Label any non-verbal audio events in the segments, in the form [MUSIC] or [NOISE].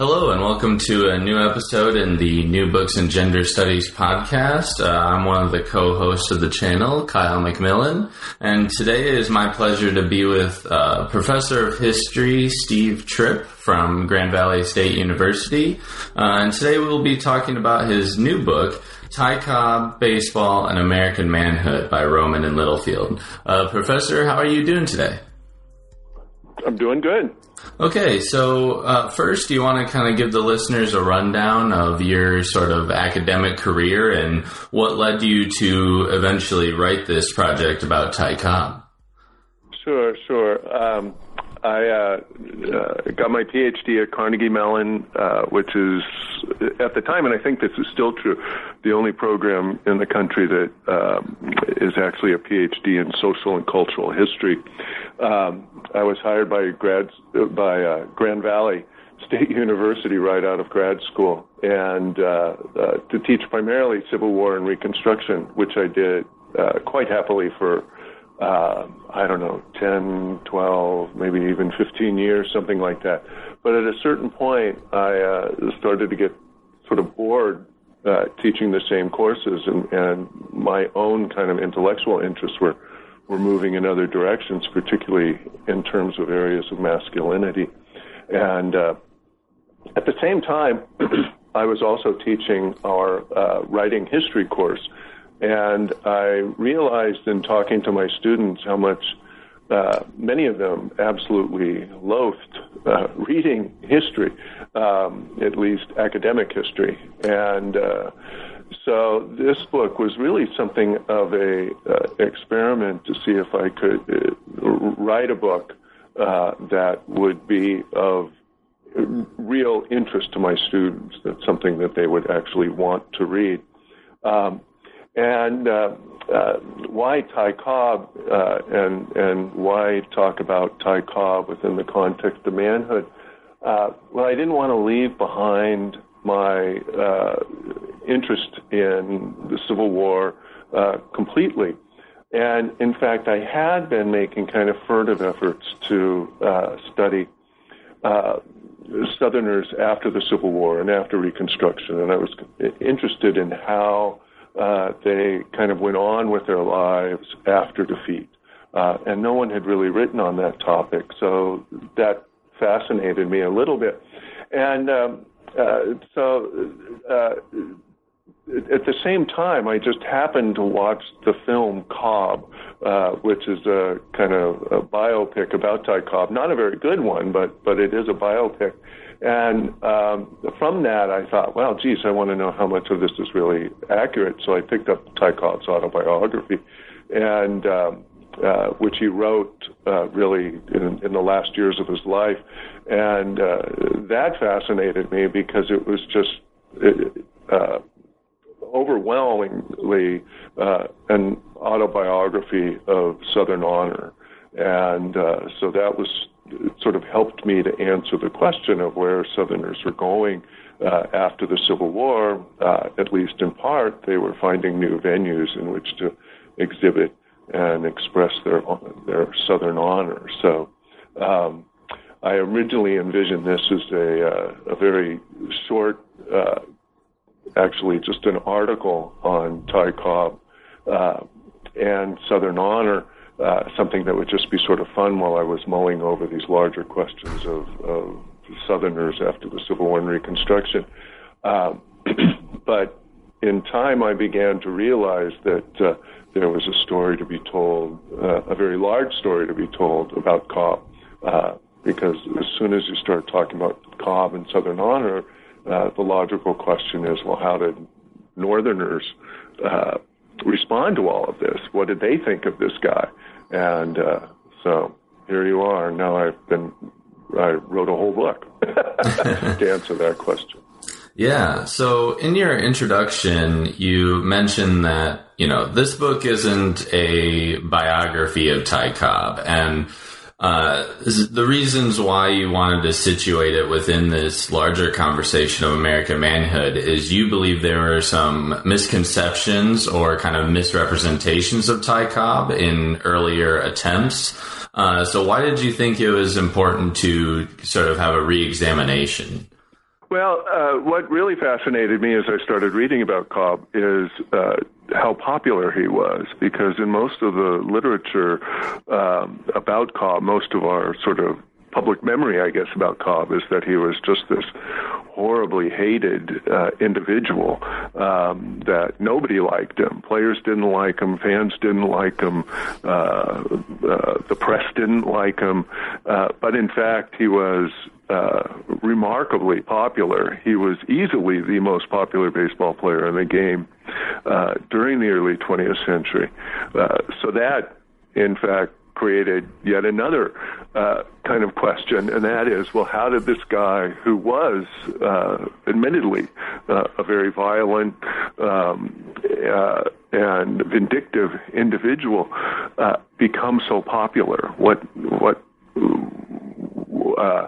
Hello, and welcome to a new episode in the New Books and Gender Studies podcast. Uh, I'm one of the co hosts of the channel, Kyle McMillan, and today it is my pleasure to be with uh, Professor of History Steve Tripp from Grand Valley State University. Uh, and today we will be talking about his new book, Ty Cobb, Baseball, and American Manhood by Rowman and Littlefield. Uh, Professor, how are you doing today? I'm doing good. Okay, so uh, first, you want to kind of give the listeners a rundown of your sort of academic career and what led you to eventually write this project about Ty Cobb? Sure, sure. Um, I uh, uh, got my PhD at Carnegie Mellon, uh, which is at the time, and I think this is still true, the only program in the country that um, is actually a PhD in social and cultural history. Um, I was hired by grads by uh, Grand Valley State [LAUGHS] University right out of grad school, and uh, uh, to teach primarily Civil War and Reconstruction, which I did uh, quite happily for uh, I don't know, 10, 12, maybe even 15 years, something like that. But at a certain point, I uh, started to get sort of bored uh, teaching the same courses, and, and my own kind of intellectual interests were were moving in other directions, particularly in terms of areas of masculinity. And uh, at the same time, [CLEARS THROAT] I was also teaching our uh, writing history course and I realized in talking to my students how much uh, many of them absolutely loathed uh, reading history, um, at least academic history. And uh, so this book was really something of a uh, experiment to see if I could uh, write a book uh, that would be of real interest to my students. That's something that they would actually want to read. Um, and uh, uh, why Ty Cobb uh, and and why talk about Ty Cobb within the context of manhood? Uh, well, I didn't want to leave behind my uh, interest in the Civil War uh, completely. And in fact, I had been making kind of furtive efforts to study Southerners after the Civil War and after Reconstruction, and I was interested in how uh, they kind of went on with their lives after defeat. Uh, and no one had really written on that topic, so that fascinated me a little bit. And um, uh, so uh, at the same time, I just happened to watch the film Cobb, uh, which is a kind of a biopic about Ty Cobb. Not a very good one, but but it is a biopic. And um, from that, I thought, well, geez, I want to know how much of this is really accurate. So I picked up Ty Cobb's autobiography, and um, uh, which he wrote uh, really in, in the last years of his life, and uh, that fascinated me because it was just. Uh, overwhelmingly uh, an autobiography of Southern honor. And uh, so that was it sort of helped me to answer the question of where Southerners were going uh, after the Civil War. Uh, at least in part, they were finding new venues in which to exhibit and express their their Southern honor. So. Um, I originally envisioned this as a, uh, a very short, uh, actually just an article on Ty Cobb uh, and Southern honor, uh, something that would just be sort of fun while I was mulling over these larger questions of, of Southerners after the Civil War and Reconstruction. Um, [CLEARS THROAT] but in time, I began to realize that uh, there was a story to be told, uh, a very large story to be told about Cobb. Uh, because as soon as you start talking about Cobb and Southern honor, the logical question is, well, how did Northerners uh, respond to all of this? What did they think of this guy? And uh, so here you are. Now I've been, I wrote a whole book [LAUGHS] to answer that question. Yeah. So in your introduction, you mentioned that, you know, this book isn't a biography of Ty Cobb. And uh, the reasons why you wanted to situate it within this larger conversation of American manhood is you believe there were some misconceptions or kind of misrepresentations of Ty Cobb in earlier attempts. Uh, so why did you think it was important to sort of have a re-examination? Well, uh, what really fascinated me as I started reading about Cobb is uh, how popular he was, because in most of the literature um, about Cobb, most of our sort of public memory, I guess, about Cobb is that he was just this horribly hated uh, individual um, that nobody liked him. Players didn't like him. Fans didn't like him. Uh, uh, the press didn't like him. Uh, but in fact, he was uh, remarkably popular. He was easily the most popular baseball player in the game uh, during the early 20th century. Uh, so that, in fact, created yet another uh, kind of question, and that is, well, how did this guy, who was uh, admittedly uh, a very violent um, uh, and vindictive individual, uh, become so popular? What what uh,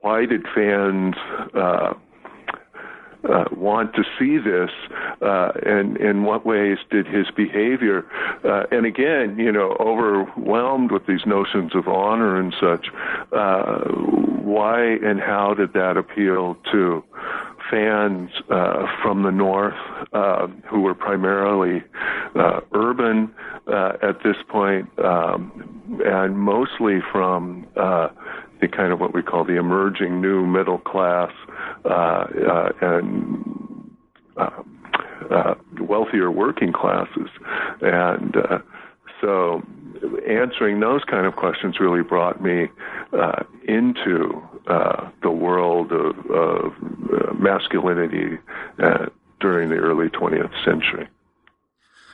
why did fans uh, want to see this, uh, and in what ways did his behavior, uh, and again, you know, overwhelmed with these notions of honor and such, uh, why and how did that appeal to fans uh, from the north uh, who were primarily uh, urban at this point, um, and mostly from the kind of what we call the emerging new middle class uh, uh, and uh, uh, wealthier working classes, and uh, so answering those kind of questions really brought me uh, into the world of, of masculinity during the early 20th century.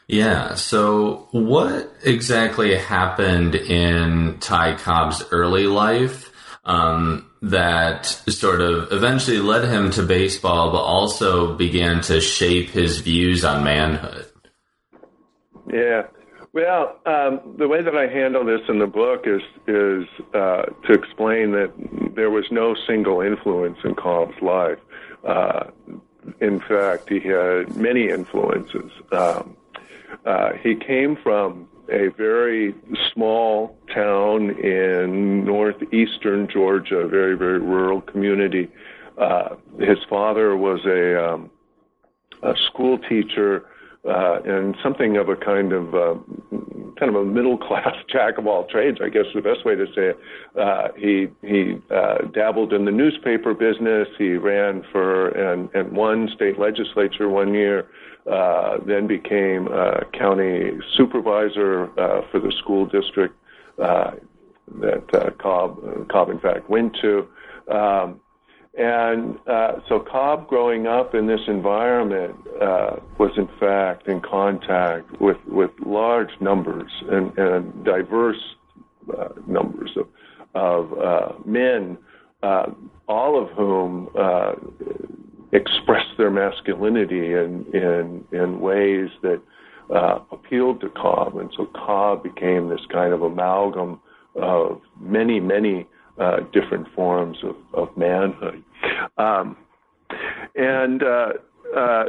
Yeah. So, what exactly happened in Ty Cobb's early life um, that sort of eventually led him to baseball, but also began to shape his views on manhood? Yeah. Well, um, the way that I handle this in the book is is uh, to explain that there was no single influence in Cobb's life. Uh, in fact, he had many influences. Um, uh, he came from a very small town in northeastern Georgia, a very, very rural community. Uh, his father was a, um, a school teacher uh, and something of a kind of uh, kind of a middle class [LAUGHS] jack of all trades, I guess is the best way to say it. Uh, he he uh, dabbled in the newspaper business. He ran for and and won state legislature one year. Uh, then became county supervisor uh, for the school district uh, that uh, Cobb Cobb in fact went to. Um, and so Cobb, growing up in this environment, was in fact in contact with, with large numbers and, and diverse numbers of, of men, all of whom expressed their masculinity in, in, in ways that uh, appealed to Cobb. And so Cobb became this kind of amalgam of many, many uh, different forms of, of manhood. Um, and uh, uh,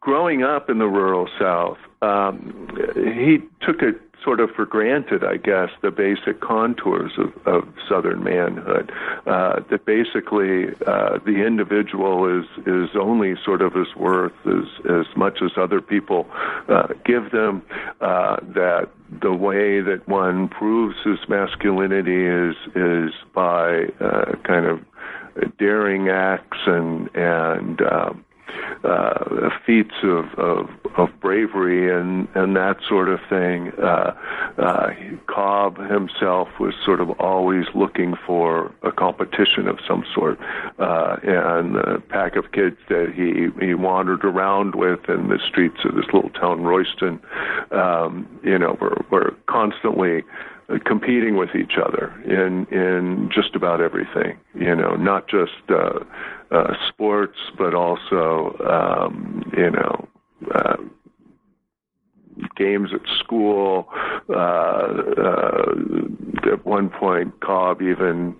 growing up in the rural South, um, he took it sort of for granted, I guess, the basic contours of, of Southern manhood. Uh, that basically uh, the individual is is only sort of as worth as as much as other people uh, give them. Uh, that the way that one proves his masculinity is is by uh, kind of daring acts and and um, uh, feats of, of, of bravery and, and that sort of thing. Uh, uh, Cobb himself was sort of always looking for a competition of some sort, uh, and the pack of kids that he he wandered around with in the streets of this little town, Royston, um, you know, were were constantly competing with each other in in just about everything. You know, not just uh, uh, sports, but also um, you know. Uh, games at school. Uh, uh, at one point, Cobb even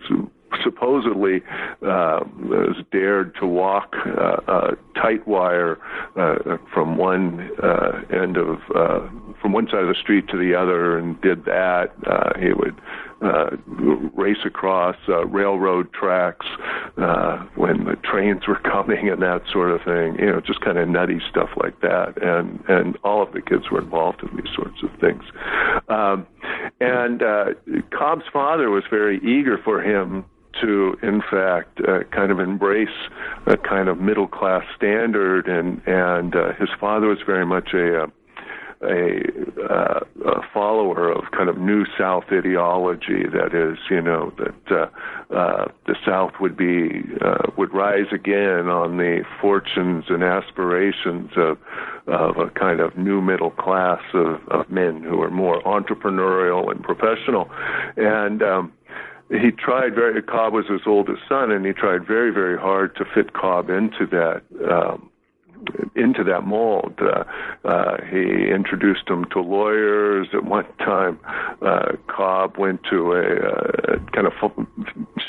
supposedly uh, was dared to walk uh, a tight wire uh, from one uh, end of uh, from one side of the street to the other and did that. Uh, he would uh, race across uh, railroad tracks uh, when the trains were [LAUGHS] coming and that sort of thing. You know, just kind of nutty stuff like that. And and all of the kids were involved in these sorts of things. Um, and uh, Cobb's father was very eager for him to, in fact, uh, kind of embrace a kind of middle class standard, and and uh, his father was very much a, uh, a, uh, a follower of kind of new South ideology. That is, you know, that uh, uh, the South would be uh, would rise again on the fortunes and aspirations of of a kind of new middle class of, of men who are more entrepreneurial and professional, and. Um, he tried very Cobb was his oldest son, and he tried very very hard to fit Cobb into that um, into that mold. Uh, uh, he introduced him to lawyers. At one time, uh, Cobb went to a uh, kind of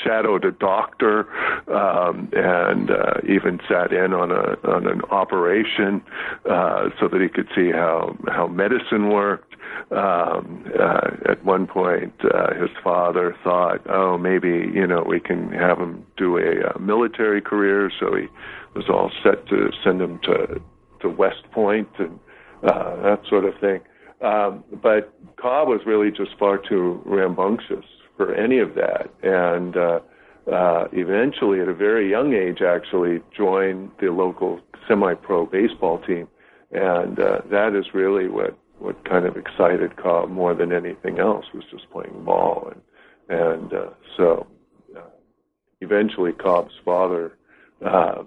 shadowed a doctor um, and uh, even sat in on a on an operation uh, so that he could see how how medicine worked. Um, uh, at one point, uh, his father thought, "Oh, maybe you know we can have him do a, a military career." So he was all set to send him to to West Point and uh, that sort of thing. Um, but Cobb was really just far too rambunctious for any of that, and uh, uh, eventually, at a very young age, actually joined the local semi-pro baseball team, and uh, that is really what what kind of excited Cobb more than anything else was just playing ball, and and uh, so uh, eventually Cobb's father uh,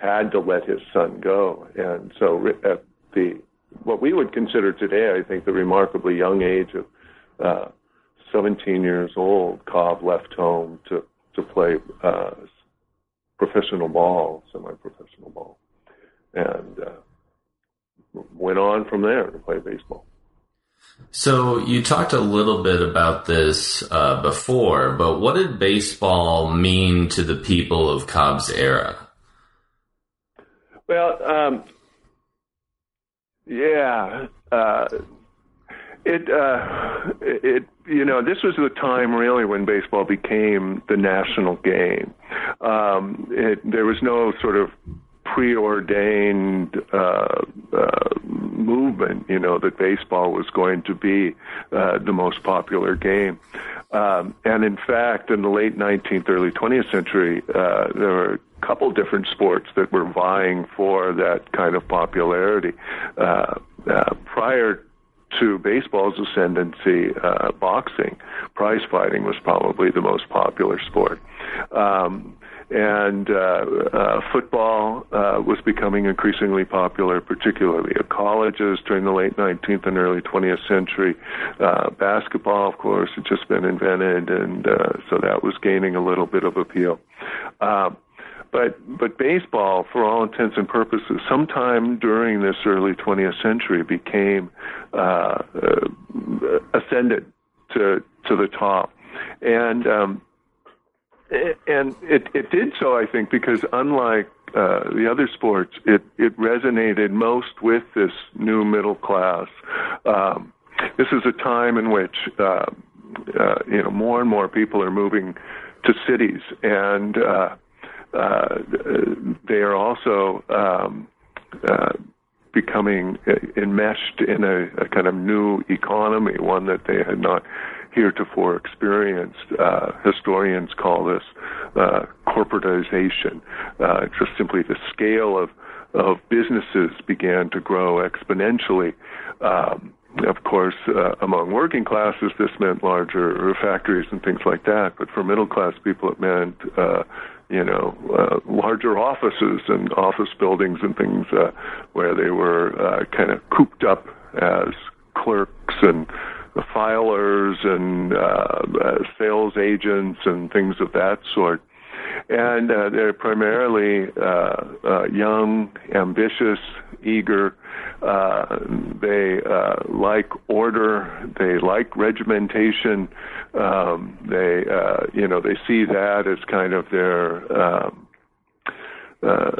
had to let his son go. And so at the what we would consider today, I think, the remarkably young age of uh, 17 years old, Cobb left home to to play uh, professional ball, semi-professional ball, and uh, went on from there to play baseball. So you talked a little bit about this uh, before, but what did baseball mean to the people of Cobb's era? Well, um, yeah, uh, it uh, it you know this was the time really when baseball became the national game. Um, it, there was no sort of preordained uh, uh, movement, you know, that baseball was going to be uh, the most popular game. Um, and in fact, in the late 19th, early 20th century, uh, there were a couple different sports that were vying for that kind of popularity. Uh, uh, prior to baseball's ascendancy, uh, boxing, prize fighting was probably the most popular sport. Um, and uh, uh, football uh, was becoming increasingly popular, particularly at colleges during the late 19th and early 20th century. Uh, basketball, of course, had just been invented, and uh, so that was gaining a little bit of appeal. Uh, but but baseball, for all intents and purposes, sometime during this early 20th century, became uh, uh, ascended to to the top, and um, and it it did so, I think, because unlike uh, the other sports, it it resonated most with this new middle class. Um, this is a time in which uh, uh, you know more and more people are moving to cities, and uh, uh, they are also um, uh, becoming enmeshed in a, a kind of new economy, one that they had not heretofore experienced. Uh, historians call this uh, corporatization. Uh, just simply the scale of of businesses began to grow exponentially. Um, of course, uh, among working classes, this meant larger factories and things like that. But for middle class people, it meant, uh, you know, uh, larger offices and office buildings and things uh, where they were uh, kind of cooped up as clerks and the filers and uh, uh, sales agents and things of that sort. And uh, they're primarily uh, uh, young, ambitious, eager. Uh, they uh, like order. They like regimentation. Um, they, uh, you know, they see that as kind of their um, uh,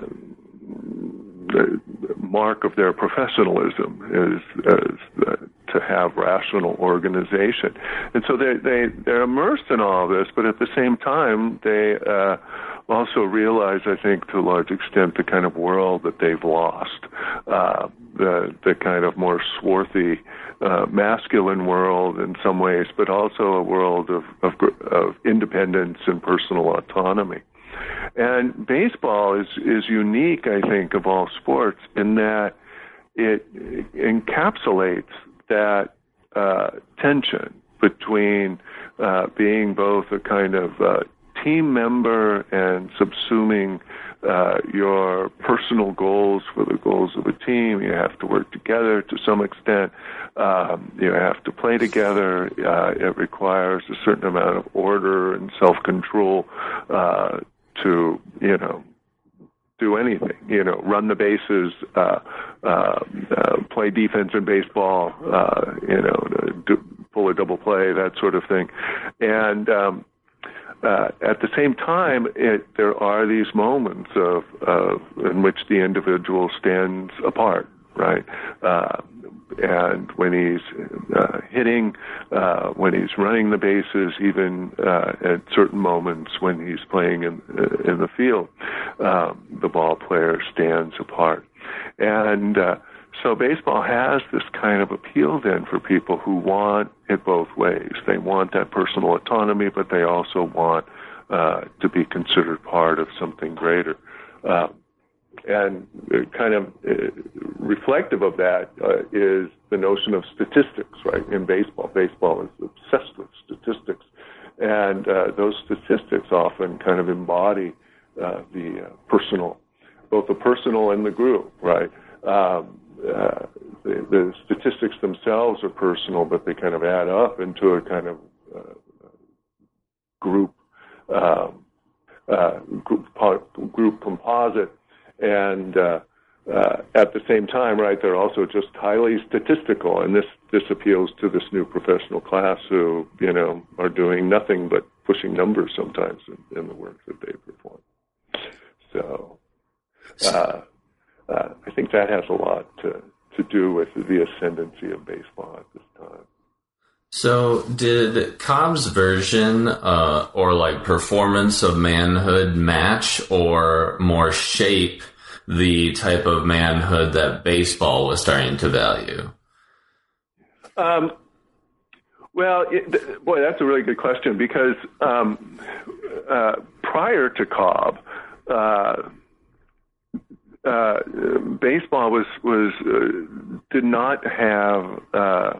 the mark of their professionalism is, is uh, to have rational organization, and so they they they're immersed in all this, but at the same time they uh, also realize, I think, to a large extent, the kind of world that they've lost, uh, the the kind of more swarthy, uh, masculine world in some ways, but also a world of, of of independence and personal autonomy. And baseball is is unique, I think, of all sports in that it encapsulates that uh, tension between uh, being both a kind of uh, team member and subsuming uh, your personal goals for the goals of a team. You have to work together to some extent. Um, you have to play together. Uh, it requires a certain amount of order and self-control uh, to, you know, do anything. You know, run the bases, uh, uh, uh, play defense in baseball. Uh, you know, do, pull a double play, that sort of thing, and um, uh, at the same time, it, there are these moments of, of in which the individual stands apart, right? Uh, and when he's uh, hitting, uh, when he's running the bases, even uh, at certain moments when he's playing in in the field, um, the ball player stands apart, and uh, so baseball has this kind of appeal then for people who want it both ways. They want that personal autonomy, but they also want uh, to be considered part of something greater. Uh, and kind of uh, reflective of that uh, is the notion of statistics, right? In baseball, baseball is obsessed with statistics, and uh, those statistics often kind of embody uh, the personal, both the personal and the group, right? Um, uh, the, the, statistics themselves are personal, but they kind of add up into a kind of uh, group um, uh, group, group composite, and uh, uh, at the same time, right, they're also just highly statistical, and this this appeals to this new professional class who you know are doing nothing but pushing numbers sometimes in, in the work that they perform. So. Uh, uh, I think that has a lot to, to do with the ascendancy of baseball at this time. So, did Cobb's version uh, or like performance of manhood match or more shape the type of manhood that baseball was starting to value? Um, well, it, boy, that's a really good question because um, uh, prior to Cobb, uh, uh, baseball was was uh, did not have. Uh,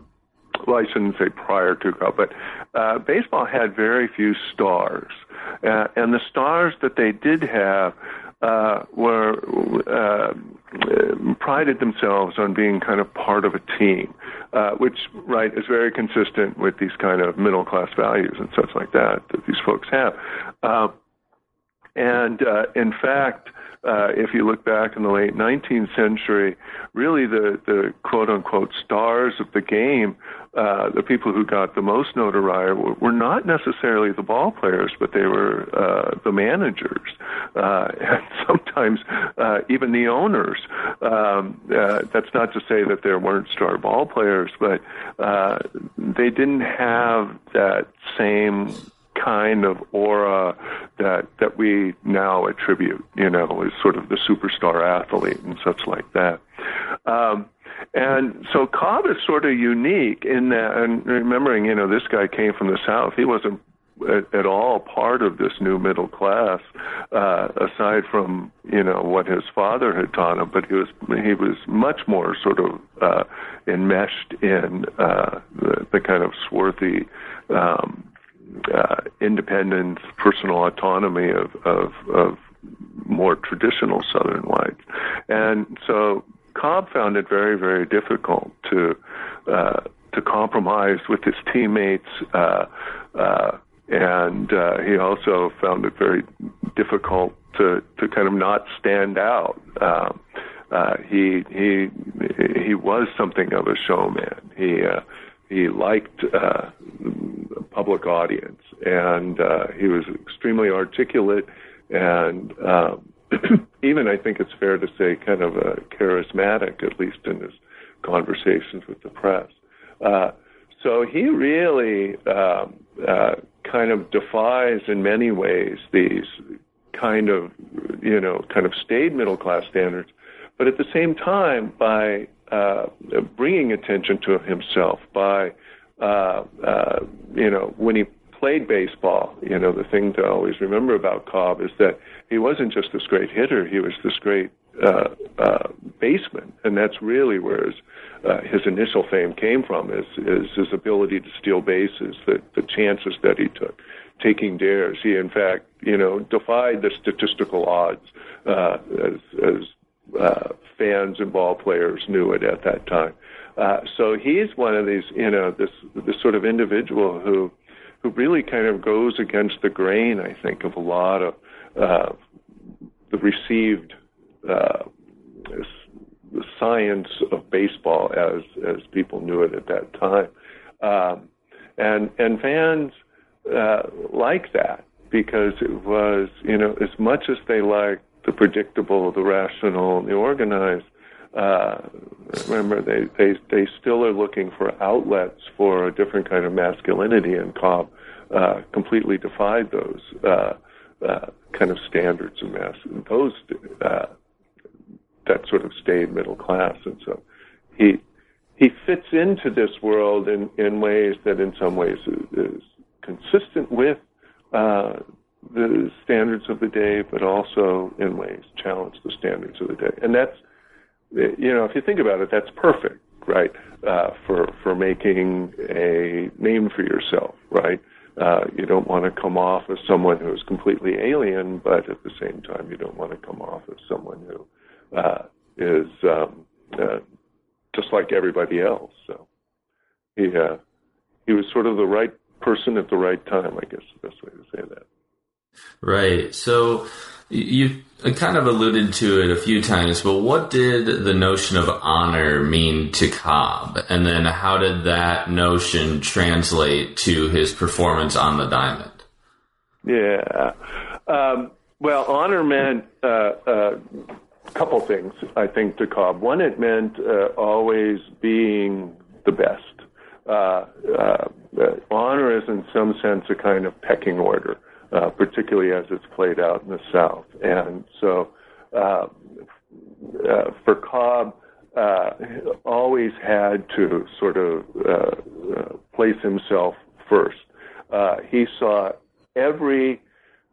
well, I shouldn't say prior to Cobb, but uh, baseball had very few stars, and the stars that they did have uh, were uh, prided themselves on being kind of part of a team, uh, which right is very consistent with these kind of middle class values and such like that that these folks have. Uh, and uh, in fact, uh, if you look back in the late 19th century, really the, the quote unquote stars of the game, uh, the people who got the most notoriety were, were not necessarily the ball players, but they were uh, the managers, uh, [LAUGHS] and sometimes uh, even the owners. Um, uh, that's not to say that there weren't star ball players, but uh, they didn't have that same kind of aura that that we now attribute, you know, as sort of the superstar athlete and such like that. Um, and so Cobb is sort of unique in that, and remembering, you know, this guy came from the South. He wasn't at, at all part of this new middle class, uh, aside from you know what his father had taught him. But he was he was much more sort of uh, enmeshed in uh, the, the kind of swarthy um, uh, independence, personal autonomy of, of, of more traditional Southern whites. And so Cobb found it very, very difficult to uh, to compromise with his teammates, uh, uh, and uh, he also found it very difficult to to kind of not stand out. Um, uh, he he he was something of a showman. He uh, he liked uh, public audience, and uh, he was extremely articulate and uh, [CLEARS THROAT] even I think it's fair to say kind of a charismatic, at least in his conversations with the press. Uh, so he really um, uh, kind of defies, in many ways, these kind of, you know, kind of staid middle class standards, but at the same time, by uh, bringing attention to himself, by, uh, uh, you know, when he played baseball, you know, the thing to always remember about Cobb is that he wasn't just this great hitter, he was this great uh, uh, baseman, and that's really where his, uh, his initial fame came from is, is his ability to steal bases, the, the chances that he took, taking dares. He, in fact, you know, defied the statistical odds uh, as, as uh, fans and ball players knew it at that time. Uh, so he's one of these, you know, this this sort of individual who who really kind of goes against the grain, I think, of a lot of uh, the received uh, science of baseball as as people knew it at that time, um, and and fans uh, like that because it was you know as much as they liked the predictable, the rational, the organized. Uh, remember, they, they they still are looking for outlets for a different kind of masculinity, and Cobb uh, completely defied those uh, uh, kind of standards and mass. Those uh, that sort of stayed middle class, and so he he fits into this world in in ways that, in some ways, is consistent with uh, the standards of the day, but also in ways challenge the standards of the day. And that's you know, if you think about it, that's perfect, right? Uh, for for making a name for yourself, right? Uh, you don't want to come off as someone who is completely alien, but at the same time, you don't want to come off as someone who uh, is um, uh, just like everybody else. So he uh, he was sort of the right person at the right time. I guess the best way to say that. Right. So you kind of alluded to it a few times, but what did the notion of honor mean to Cobb? And then how did that notion translate to his performance on the diamond? Yeah. Um, well, honor meant uh, uh, couple things, I think, to Cobb. One, it meant uh, always being the best. Uh, uh, honor is, in some sense, a kind of pecking order, uh, particularly as it's played out in the South. And so, uh, uh, for Cobb, always had to sort of place himself first. he saw every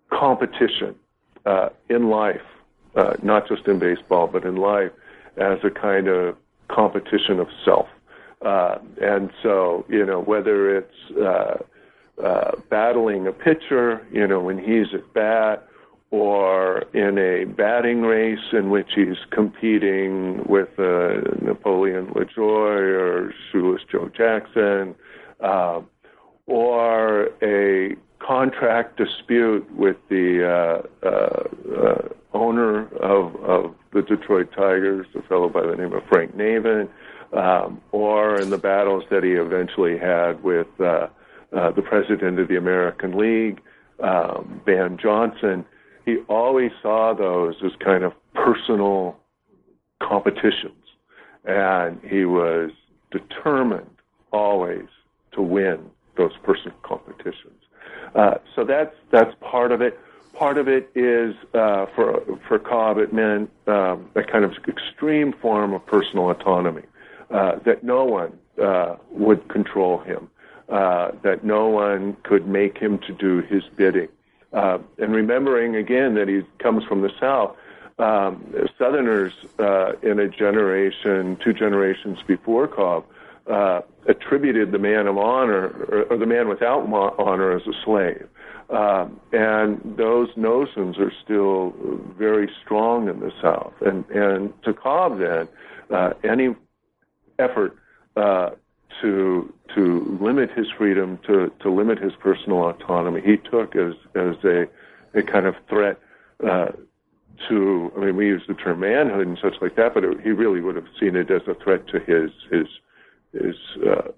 competition in life uh, not just in baseball, but in life, as a kind of competition of self. Uh, and so, you know, whether it's uh, uh, battling a pitcher, you know, when he's at bat, or in a batting race in which he's competing with uh, Napoleon LaJoie or Shoeless Joe Jackson, uh, or a contract dispute with the uh, uh, uh, owner of, of the Detroit Tigers, a fellow by the name of Frank Navin, um, or in the battles that he eventually had with uh, the president of the American League, um, Ban Johnson. He always saw those as kind of personal competitions, and he was determined always to win those personal competitions. Uh, so that's that's part of it. Part of it is uh, for for Cobb. It meant um, a kind of extreme form of personal autonomy uh, that no one uh, would control him, uh, that no one could make him to do his bidding. Uh, and remembering again that he comes from the South, um, Southerners in a generation, two generations before Cobb, uh, attributed the man of honor or, or the man without honor as a slave. Um, and those notions are still very strong in the South. And, and to Cobb, then, uh, any effort uh, to to limit his freedom, to, to limit his personal autonomy, he took as as a a kind of threat uh, to. I mean, we use the term manhood and such like that, but it, he really would have seen it as a threat to his his his uh,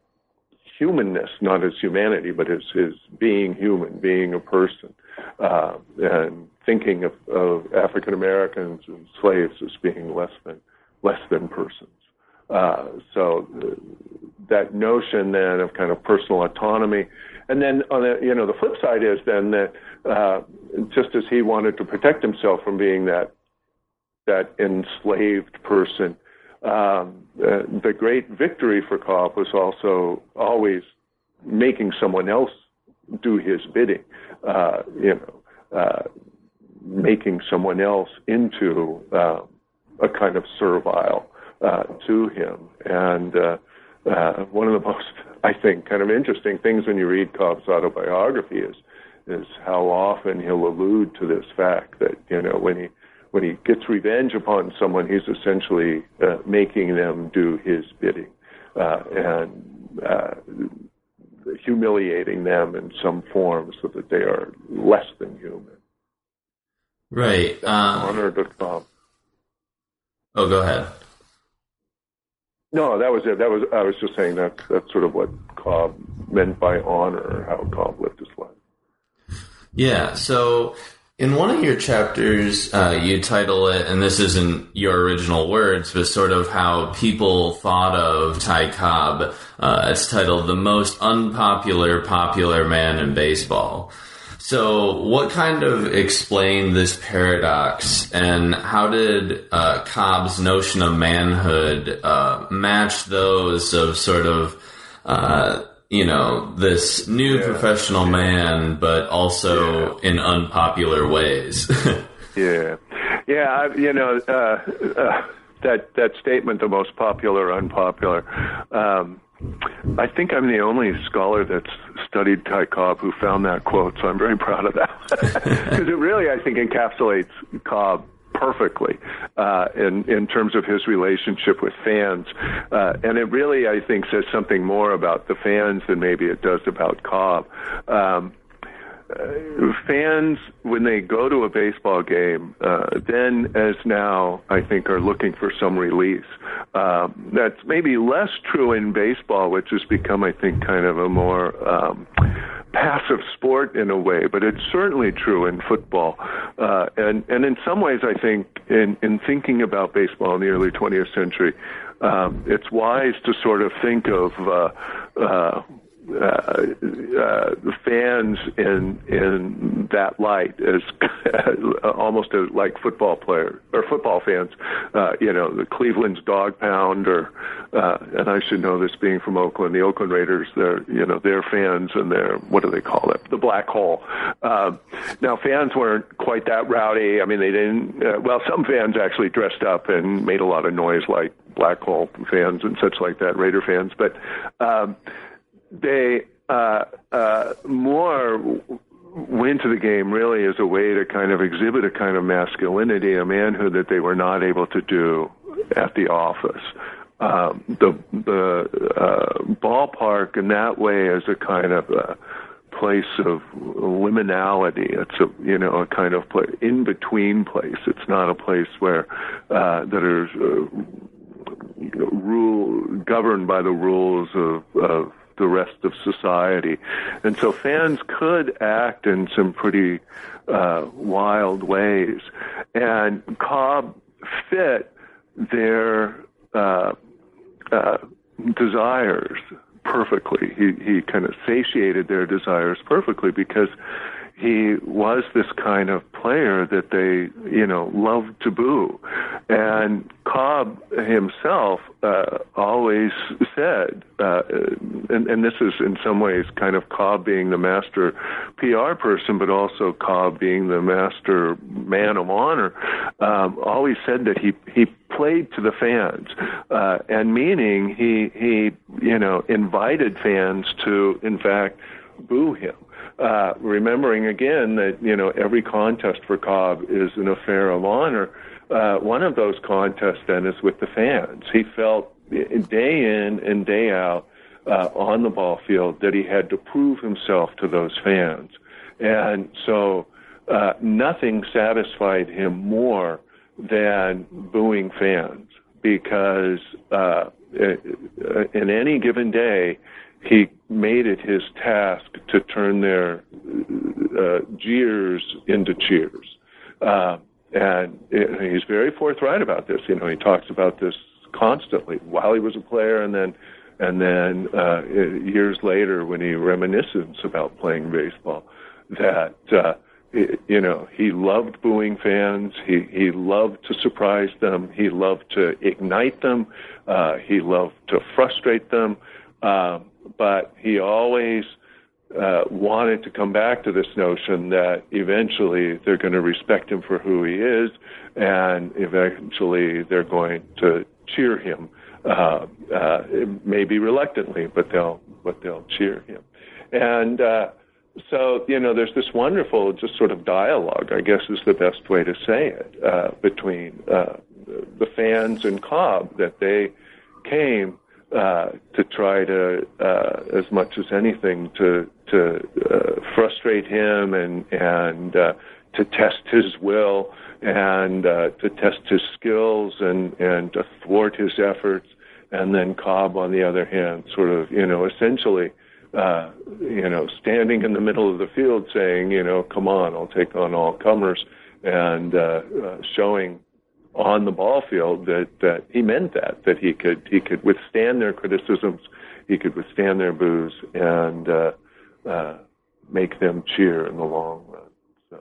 humanness, not his humanity, but his his being human, being a person. uh, and thinking of, of African Americans and slaves as being less than less than persons. Uh, so uh, that notion then of kind of personal autonomy, and then on the you know the flip side is then that uh, just as he wanted to protect himself from being that that enslaved person, um, uh, the great victory for Cobb was also always making someone else do his bidding. Uh, you know, uh, making someone else into uh, a kind of servile uh, to him. And uh, uh, one of the [LAUGHS] most, I think, kind of interesting things when you read Cobb's autobiography is is how often he'll allude to this fact that you know when he when he gets revenge upon someone, he's essentially uh, making them do his bidding uh, and uh, humiliating them in some form so that they are less than human. Right. Um, Honor to Cobb. Oh, go ahead. No, that was it. That was I was just saying that that's sort of what Cobb meant by honor, or how Cobb lived his life. Yeah. So in one of your chapters, uh, you title it, and this isn't your original words, but sort of how people thought of Ty Cobb. Uh, it's titled "The Most Unpopular Popular Man in Baseball." So, what kind of explained this paradox, and how did uh, Cobb's notion of manhood uh, match those of sort of, uh, you know, this new Yeah. professional man, but also in unpopular ways? [LAUGHS] Yeah, yeah. I, you know uh, uh, that that statement, the most popular, unpopular. Um, I think I'm the only scholar that's studied Ty Cobb who found that quote, so I'm very proud of that [LAUGHS] because it really, I think, encapsulates Cobb perfectly uh, in in terms of his relationship with fans, uh, and it really, I think, says something more about the fans than maybe it does about Cobb. Um, uh, fans, when they go to a baseball game, uh, then as now, I think, are looking for some release. Um, that's maybe less true in baseball, which has become, I think, kind of a more um, passive sport in a way, but it's certainly true in football. Uh, and, and in some ways, I think, in, in thinking about baseball in the early 20th century, um, it's wise to sort of think of uh, uh, uh, uh, the fans in in that light as [LAUGHS] almost a, like football player or football fans. Uh, you know, the Cleveland's dog pound, or uh, and I should know this being from Oakland, the Oakland Raiders. They're you know their fans and their what do they call it? The black hole. Uh, now fans weren't quite that rowdy. I mean, they didn't. Uh, well, some fans actually dressed up and made a lot of noise, like black hole fans and such like that, Raider fans, but. Um, they uh, uh, more went to the game really as a way to kind of exhibit a kind of masculinity, a manhood that they were not able to do at the office. Um, the the uh, ballpark in that way is a kind of a place of liminality. It's a you know a kind of in between place. It's not a place where uh, that is uh, rule governed by the rules of, of the rest of society. And so fans could act in some pretty uh, wild ways. And Cobb fit their uh, uh, desires perfectly. He, he kind of satiated their desires perfectly because he was this kind of player that they, you know, loved to boo. And Cobb himself uh, always said, uh, and, and this is in some ways kind of Cobb being the master PR person, but also Cobb being the master man of honor, um, always said that he he played to the fans, uh, and meaning he he you know invited fans to in fact boo him. Uh, remembering again that you know every contest for Cobb is an affair of honor. Uh, one of those contests then is with the fans. He felt day in and day out uh, on the ball field that he had to prove himself to those fans, and so uh, nothing satisfied him more than booing fans because uh, in any given day he made it his task to turn their uh, jeers into cheers. Uh, and it, he's very forthright about this. You know, he talks about this constantly while he was a player, and then and then uh, years later when he reminisces about playing baseball, that uh, you know he loved booing fans. He he loved to surprise them. He loved to ignite them. Uh, he loved to frustrate them. Uh, but he always uh, wanted to come back to this notion that eventually they're going to respect him for who he is, and eventually they're going to cheer him, uh, uh, maybe reluctantly, but they'll but they'll cheer him, and. Uh, so you know, there's this wonderful, just sort of dialogue. I guess is the best way to say it uh, between uh, the fans and Cobb that they came uh, to try to, uh, as much as anything, to to uh, frustrate him and and uh, to test his will and uh, to test his skills and and to thwart his efforts. And then Cobb, on the other hand, sort of you know essentially. Uh, you know, standing in the middle of the field saying, you know, come on, I'll take on all comers, and showing on the ball field that that he meant that that he could he could withstand their criticisms, he could withstand their boos, and uh, uh, make them cheer in the long run. So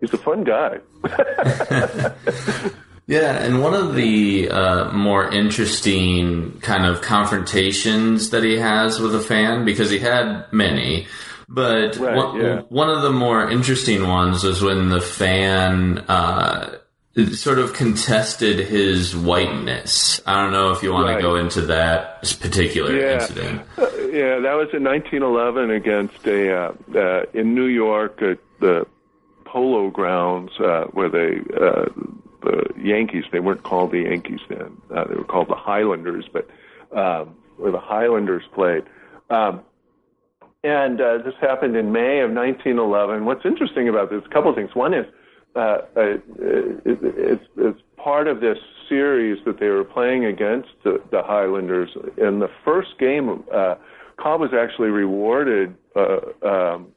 he's a fun guy. [LAUGHS] [LAUGHS] yeah, and one of the uh, more interesting kind of confrontations that he has with a fan because he had many. But right, one, yeah. one, of the more interesting ones was when the fan uh, sort of contested his whiteness. I don't know if you want right. to go into that particular yeah. incident. Uh, yeah, that was in 1911 against a uh, uh, in New York at the Polo Grounds uh, where they uh, the Yankees. They weren't called the Yankees then. Uh, they were called the Highlanders, but um, where the Highlanders played. Um, and uh, this happened in May of 1911. What's interesting about this, a couple of things. One is uh, uh, it, it's, it's part of this series that they were playing against the, the Highlanders. In the first game, uh, Cobb was actually rewarded uh, um,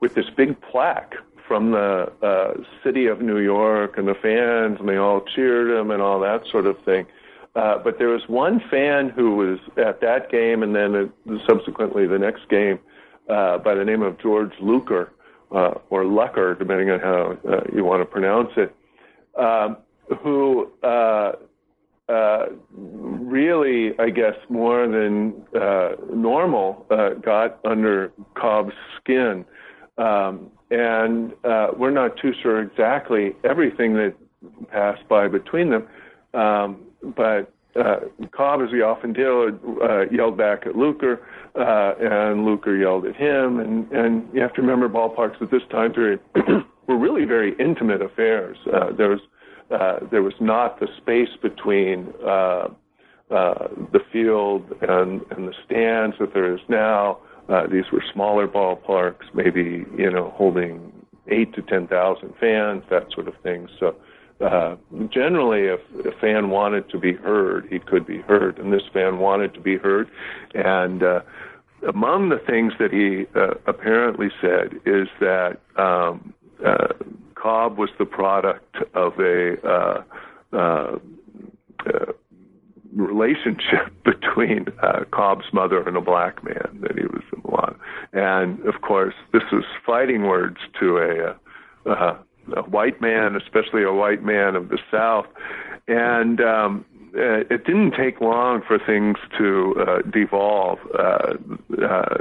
with this big plaque from the uh, city of New York and the fans, and they all cheered him and all that sort of thing. Uh, but there was one fan who was at that game and then uh, subsequently the next game uh, by the name of George Luker, uh, or Lucker, depending on how uh, you want to pronounce it, um, who uh, uh, really, I guess, more than uh, normal, got under Cobb's skin. Um, and we're not too sure exactly everything that passed by between them. Um, but Cobb, as we often uh, yelled back at Luker, uh, and Luker yelled at him. And, and you have to remember ballparks at this time period [CLEARS THROAT] were really very intimate affairs. Uh, there was uh, there was not the space between uh, uh, the field and, and the stands that there is now. Uh, these were smaller ballparks, maybe you know holding eight to ten thousand fans, that sort of thing. So uh, generally, if a fan wanted to be heard, he could be heard, and this fan wanted to be heard. And uh, among the things that he uh, apparently said is that um, uh, Cobb was the product of a uh, uh, uh, relationship [LAUGHS] between uh, Cobb's mother and a black man that he was a lot. And of course, this was fighting words to a, a white man, especially a white man of the South. And um, uh, it didn't take long for things to uh, devolve. Uh, uh,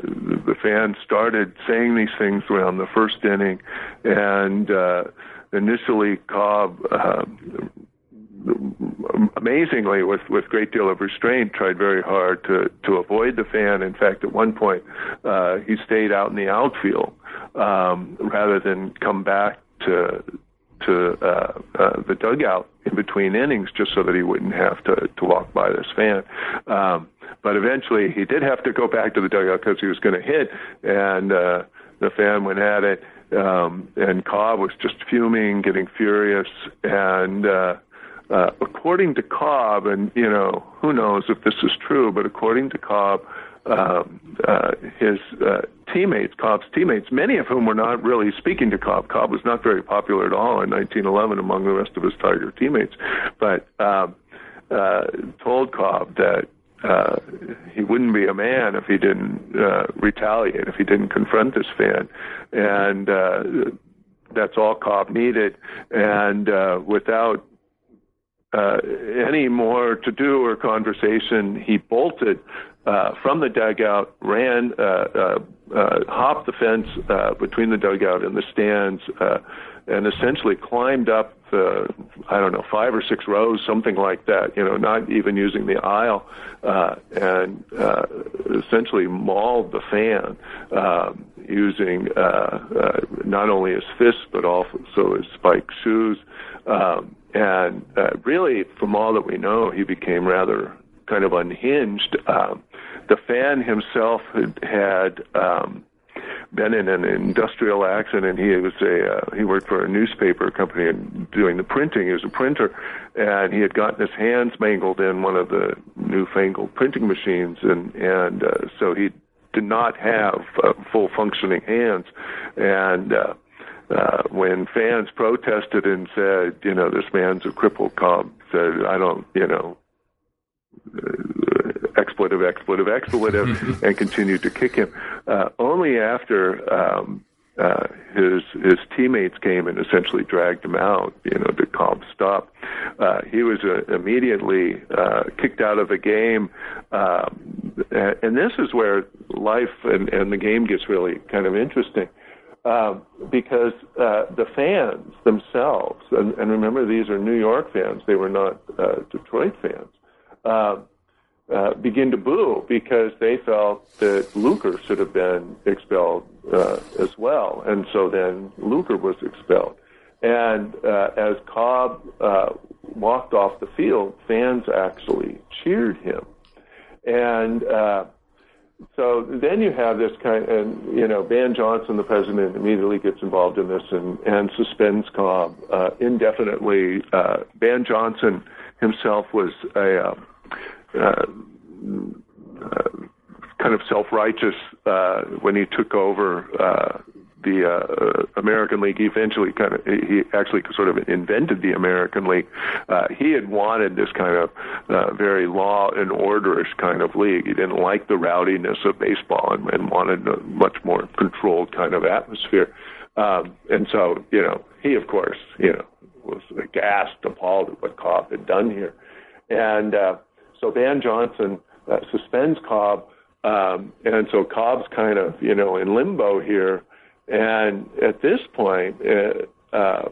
the fans started saying these things around the first inning, and uh, initially Cobb. Uh, amazingly, with with great deal of restraint, tried very hard to to avoid the fan. In fact, at one point, he stayed out in the outfield um, rather than come back to to uh, uh, the dugout in between innings just so that he wouldn't have to to walk by this fan. Um, but eventually, he did have to go back to the dugout because he was going to hit, and uh, the fan went at it. Um, and Cobb was just fuming, getting furious, and uh, uh, according to Cobb, and you know who knows if this is true, but according to Cobb, um, uh, his uh, teammates, Cobb's teammates, many of whom were not really speaking to Cobb. Cobb was not very popular at all in 1911 among the rest of his Tiger teammates, but uh, uh, told Cobb that uh, he wouldn't be a man if he didn't uh, retaliate, if he didn't confront this fan, and uh, that's all Cobb needed. And uh, without uh, any more to do or conversation, he bolted uh, from the dugout, ran, uh, uh, uh, hopped the fence uh, between the dugout and the stands, uh, and essentially climbed up the, I don't know, five or six rows, something like that. You know, not even using the aisle, uh, and uh, essentially mauled the fan uh, using uh, uh, not only his fists but also his spiked shoes. Um, and uh, really, from all that we know, he became rather kind of unhinged. Um, the fan himself had, had um, been in an industrial accident. He was a uh, he worked for a newspaper company and doing the printing. He was a printer, and he had gotten his hands mangled in one of the newfangled printing machines, and and uh, so he did not have uh, full functioning hands, and. Uh, uh, when fans protested and said, you know, this man's a crippled Cobb, said, I don't, you know, expletive, expletive, expletive, [LAUGHS] and continued to kick him. Uh, only after um, uh, his his teammates came and essentially dragged him out, you know, to Cobb stop. Uh, he was uh, immediately uh, kicked out of the game, uh, and this is where life and, and the game gets really kind of interesting. Uh, because uh, the fans themselves, and, and remember these are New York fans, they were not uh, Detroit fans, uh, uh, begin to boo because they felt that Luker should have been expelled uh, as well. And so then Luker was expelled. And uh, as Cobb uh, walked off the field, fans actually cheered him. And uh, so then you have this kind, and you know, Ban Johnson, the president, immediately gets involved in this and, and suspends Cobb indefinitely. Ban Johnson himself was a uh, uh, kind of self-righteous uh, when he took over uh, the uh, American League. He eventually kind of he actually sort of invented the American League. Uh, he had wanted this kind of uh, very law and orderish kind of league. He didn't like the rowdiness of baseball and, and wanted a much more controlled kind of atmosphere. Um, and so, you know, he of course, you know, was aghast, appalled at what Cobb had done here, and uh, so Ban Johnson uh, suspends Cobb, um, and so Cobb's kind of you know in limbo here. And at this point, uh, uh,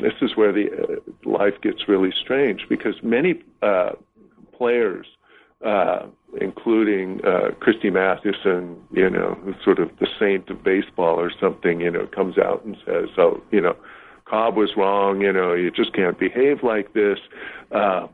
this is where the uh, life gets really strange because many uh, players, uh, including uh, Christy Mathewson, you know, who's sort of the saint of baseball or something, you know, comes out and says, "Oh, you know, Cobb was wrong. You know, you just can't behave like this." Uh,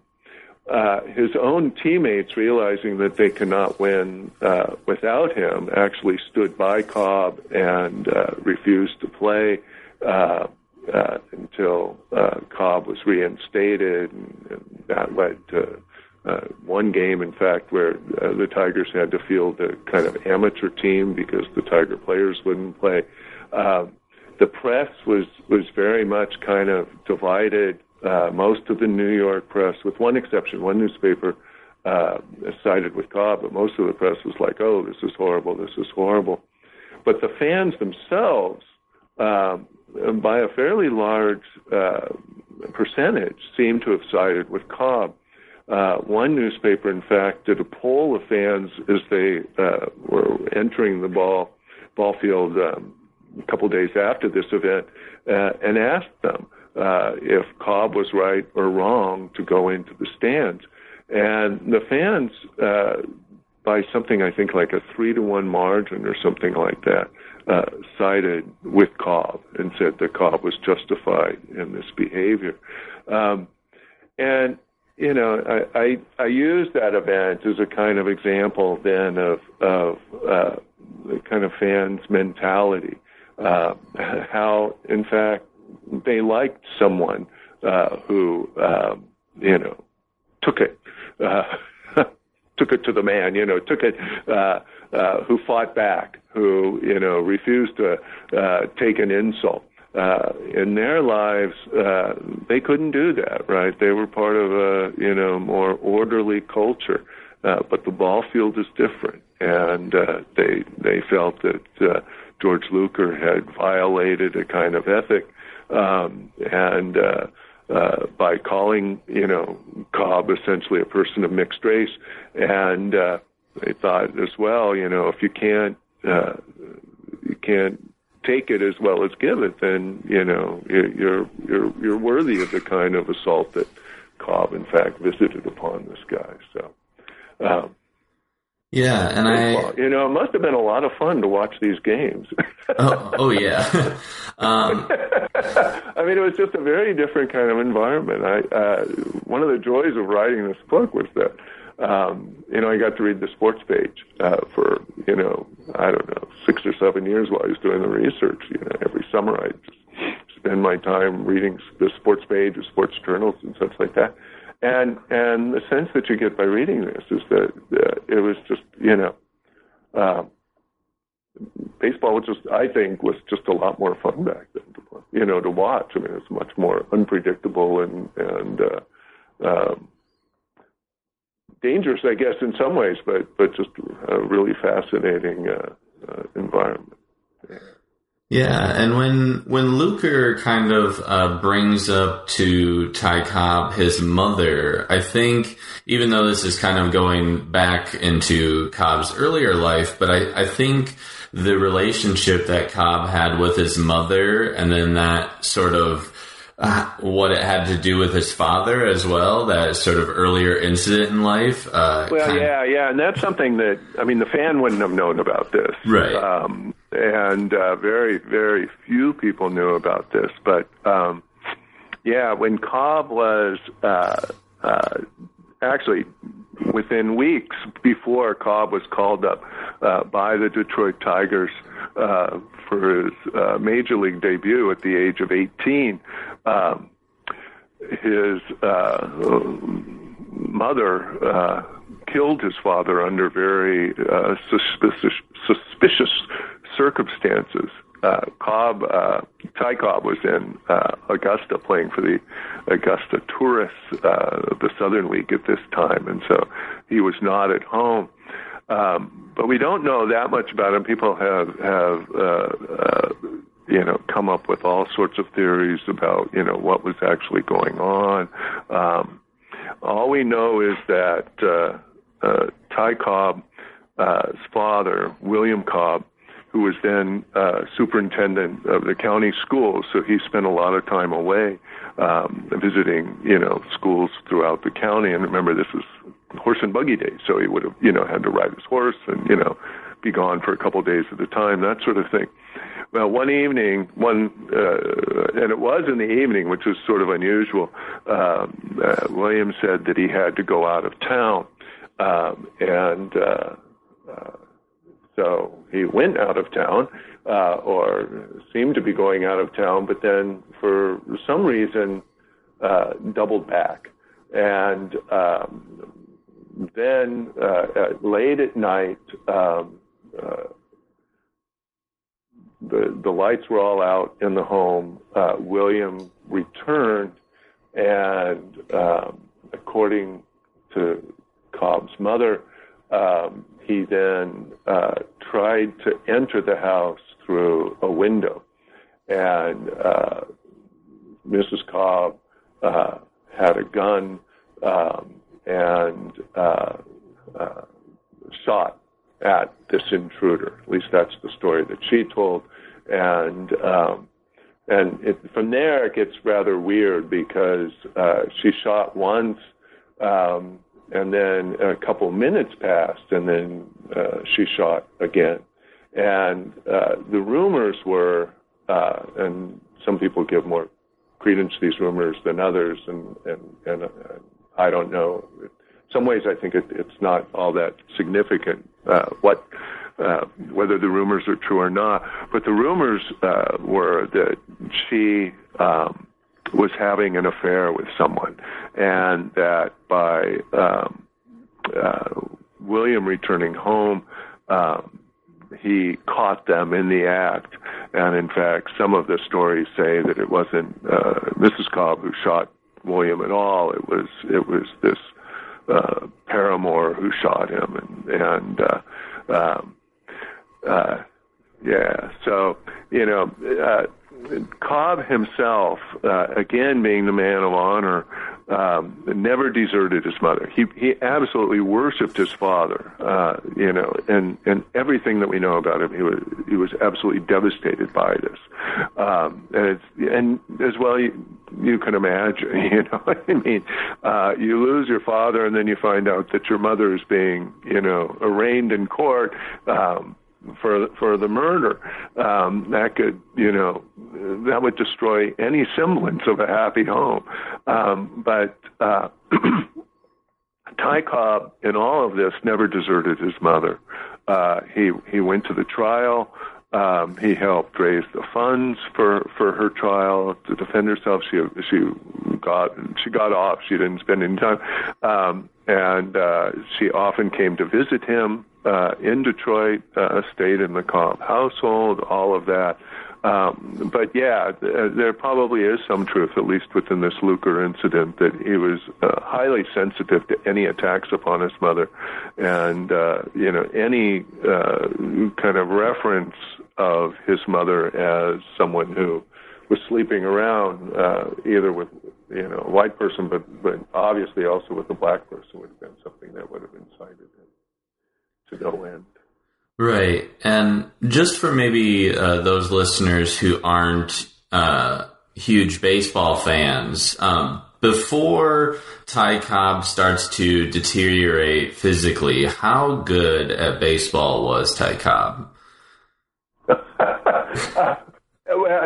uh, his own teammates, realizing that they cannot win uh, without him, actually stood by Cobb and uh, refused to play uh, uh, until uh, Cobb was reinstated, and, and that led to uh, one game, in fact, where the Tigers had to field a kind of amateur team because the Tiger players wouldn't play. The press was was very much kind of divided uh, most of the New York press, with one exception, one newspaper uh, sided with Cobb, but most of the press was like, "Oh, this is horrible. This is horrible." But the fans themselves, uh, by a fairly large uh, percentage, seem to have sided with Cobb. Uh, one newspaper, in fact, did a poll of fans as they uh, were entering the ball ball field um, a couple days after this event, uh, and asked them uh, if Cobb was right or wrong to go into the stands. And the fans, uh, by something I think like a three to one margin or something like that, uh, sided with Cobb and said that Cobb was justified in this behavior. Um, and you know, I, I I use that event as a kind of example then of of uh, the kind of fans' mentality. Uh, [LAUGHS] how, in fact, they liked someone uh, who um, you know took it uh, [LAUGHS] took it to the man you know took it uh, uh, who fought back, who you know refused to uh, take an insult. Uh, in their lives, uh, they couldn't do that, right? They were part of a you know more orderly culture, uh, but the ball field is different, and uh, they they felt that uh, George Luker had violated a kind of ethic, um, and uh, uh, by calling you know Cobb essentially a person of mixed race, and uh, they thought as well, you know, if you can't uh, you can't take it as well as give it, then you know you're you're you're worthy of the kind of assault that Cobb in fact visited upon this guy. So. Um, yeah, and I, you know, it must have been a lot of fun to watch these games. [LAUGHS] oh, oh, yeah. [LAUGHS] um, I mean, it was just a very different kind of environment. I, uh, one of the joys of writing this book was that, um, you know, I got to read the sports page uh, for, you know, I don't know, six or seven years while I was doing the research. You know, every summer I'd just spend my time reading the sports page or sports journals and such like that. And and the sense that you get by reading this is that uh, it was just you know, uh, baseball was just I think was just a lot more fun back then to you know to watch. I mean it's much more unpredictable and and uh, um, dangerous I guess in some ways, but but just a really fascinating uh, uh, environment. Yeah. And when when Luker kind of uh, brings up to Ty Cobb his mother, I think even though this is kind of going back into Cobb's earlier life, but I, I think the relationship that Cobb had with his mother, and then that sort of uh, what it had to do with his father as well, that sort of earlier incident in life. Uh, well, yeah, yeah, and that's something that I mean, the fan wouldn't have known about this, right? Um, and uh, very, very few people knew about this. But um, yeah, when Cobb was uh, uh, actually within weeks before Cobb was called up uh, by the Detroit Tigers uh, for his uh, major league debut at the age of 18. Um, his uh, mother uh, killed his father under very uh, suspicious, suspicious circumstances. Uh, Cobb, uh, Ty Cobb was in uh, Augusta playing for the Augusta Tourists, uh, the Southern League at this time, and so he was not at home. Um, but we don't know that much about him. People have have uh, uh, you know come up with all sorts of theories about you know what was actually going on. Um, all we know is that uh, uh, Ty Cobb's uh, father, William Cobb, who was then uh, superintendent of the county schools. So he spent a lot of time away um, visiting, you know, schools throughout the county. And remember, this was horse and buggy days, so he would have, you know, had to ride his horse and, you know, be gone for a couple of days at a time, that sort of thing. Well, one evening, one, uh, and it was in the evening, which was sort of unusual. Um, uh, William said that he had to go out of town, um, and uh, uh, so he went out of town, uh, or seemed to be going out of town, but then for some reason uh, doubled back. And um, then uh, late at night, um, uh, the the lights were all out in the home. Uh, William returned, and um, according to Cobb's mother, um, he then uh, tried to enter the house through a window, and uh, Mrs. Cobb uh, had a gun um, and uh, uh, shot at this intruder. At least that's the story that she told, and um, and it, from there it gets rather weird because uh, she shot once. Um, and then a couple minutes passed, and then uh, she shot again. And uh, the rumors were, uh, and some people give more credence to these rumors than others, and and and uh, I don't know. In some ways, I think it, it's not all that significant uh, what uh, whether the rumors are true or not. But the rumors uh, were that she um, was having an affair with someone, and that by um, uh, William returning home, um, he caught them in the act. And in fact, some of the stories say that it wasn't uh, Mrs. Cobb who shot William at all. It was it was this uh, paramour who shot him, and and uh, um, uh, yeah. So you know, uh, Cobb himself, uh, again being the man of honor, um, never deserted his mother. He he absolutely worshipped his father. Uh, you know, and and everything that we know about him, he was he was absolutely devastated by this. Um, and and as well you, you can imagine. [LAUGHS] You know, I mean, uh, you lose your father, and then you find out that your mother is being you know arraigned in court. Um, for for the murder. Um, that could, you know, that would destroy any semblance of a happy home. Um, but uh, [CLEARS THROAT] Ty Cobb, in all of this, never deserted his mother. Uh, he he went to the trial. Um, he helped raise the funds for, for her trial to defend herself. She she got she got off. She didn't spend any time, um, and uh, she often came to visit him uh, in Detroit, uh, stayed in the Cobb household, all of that. Um, but yeah, th- there probably is some truth, at least within this Luker incident, that he was uh, highly sensitive to any attacks upon his mother, and uh, you know any uh, kind of reference of his mother as someone who was sleeping around, uh, either with you know a white person, but but obviously also with a black person, would have been something that would have incited him to no end. Right. And just for maybe uh, those listeners who aren't uh, huge baseball fans, um, before Ty Cobb starts to deteriorate physically, how good at baseball was Ty Cobb? [LAUGHS] well,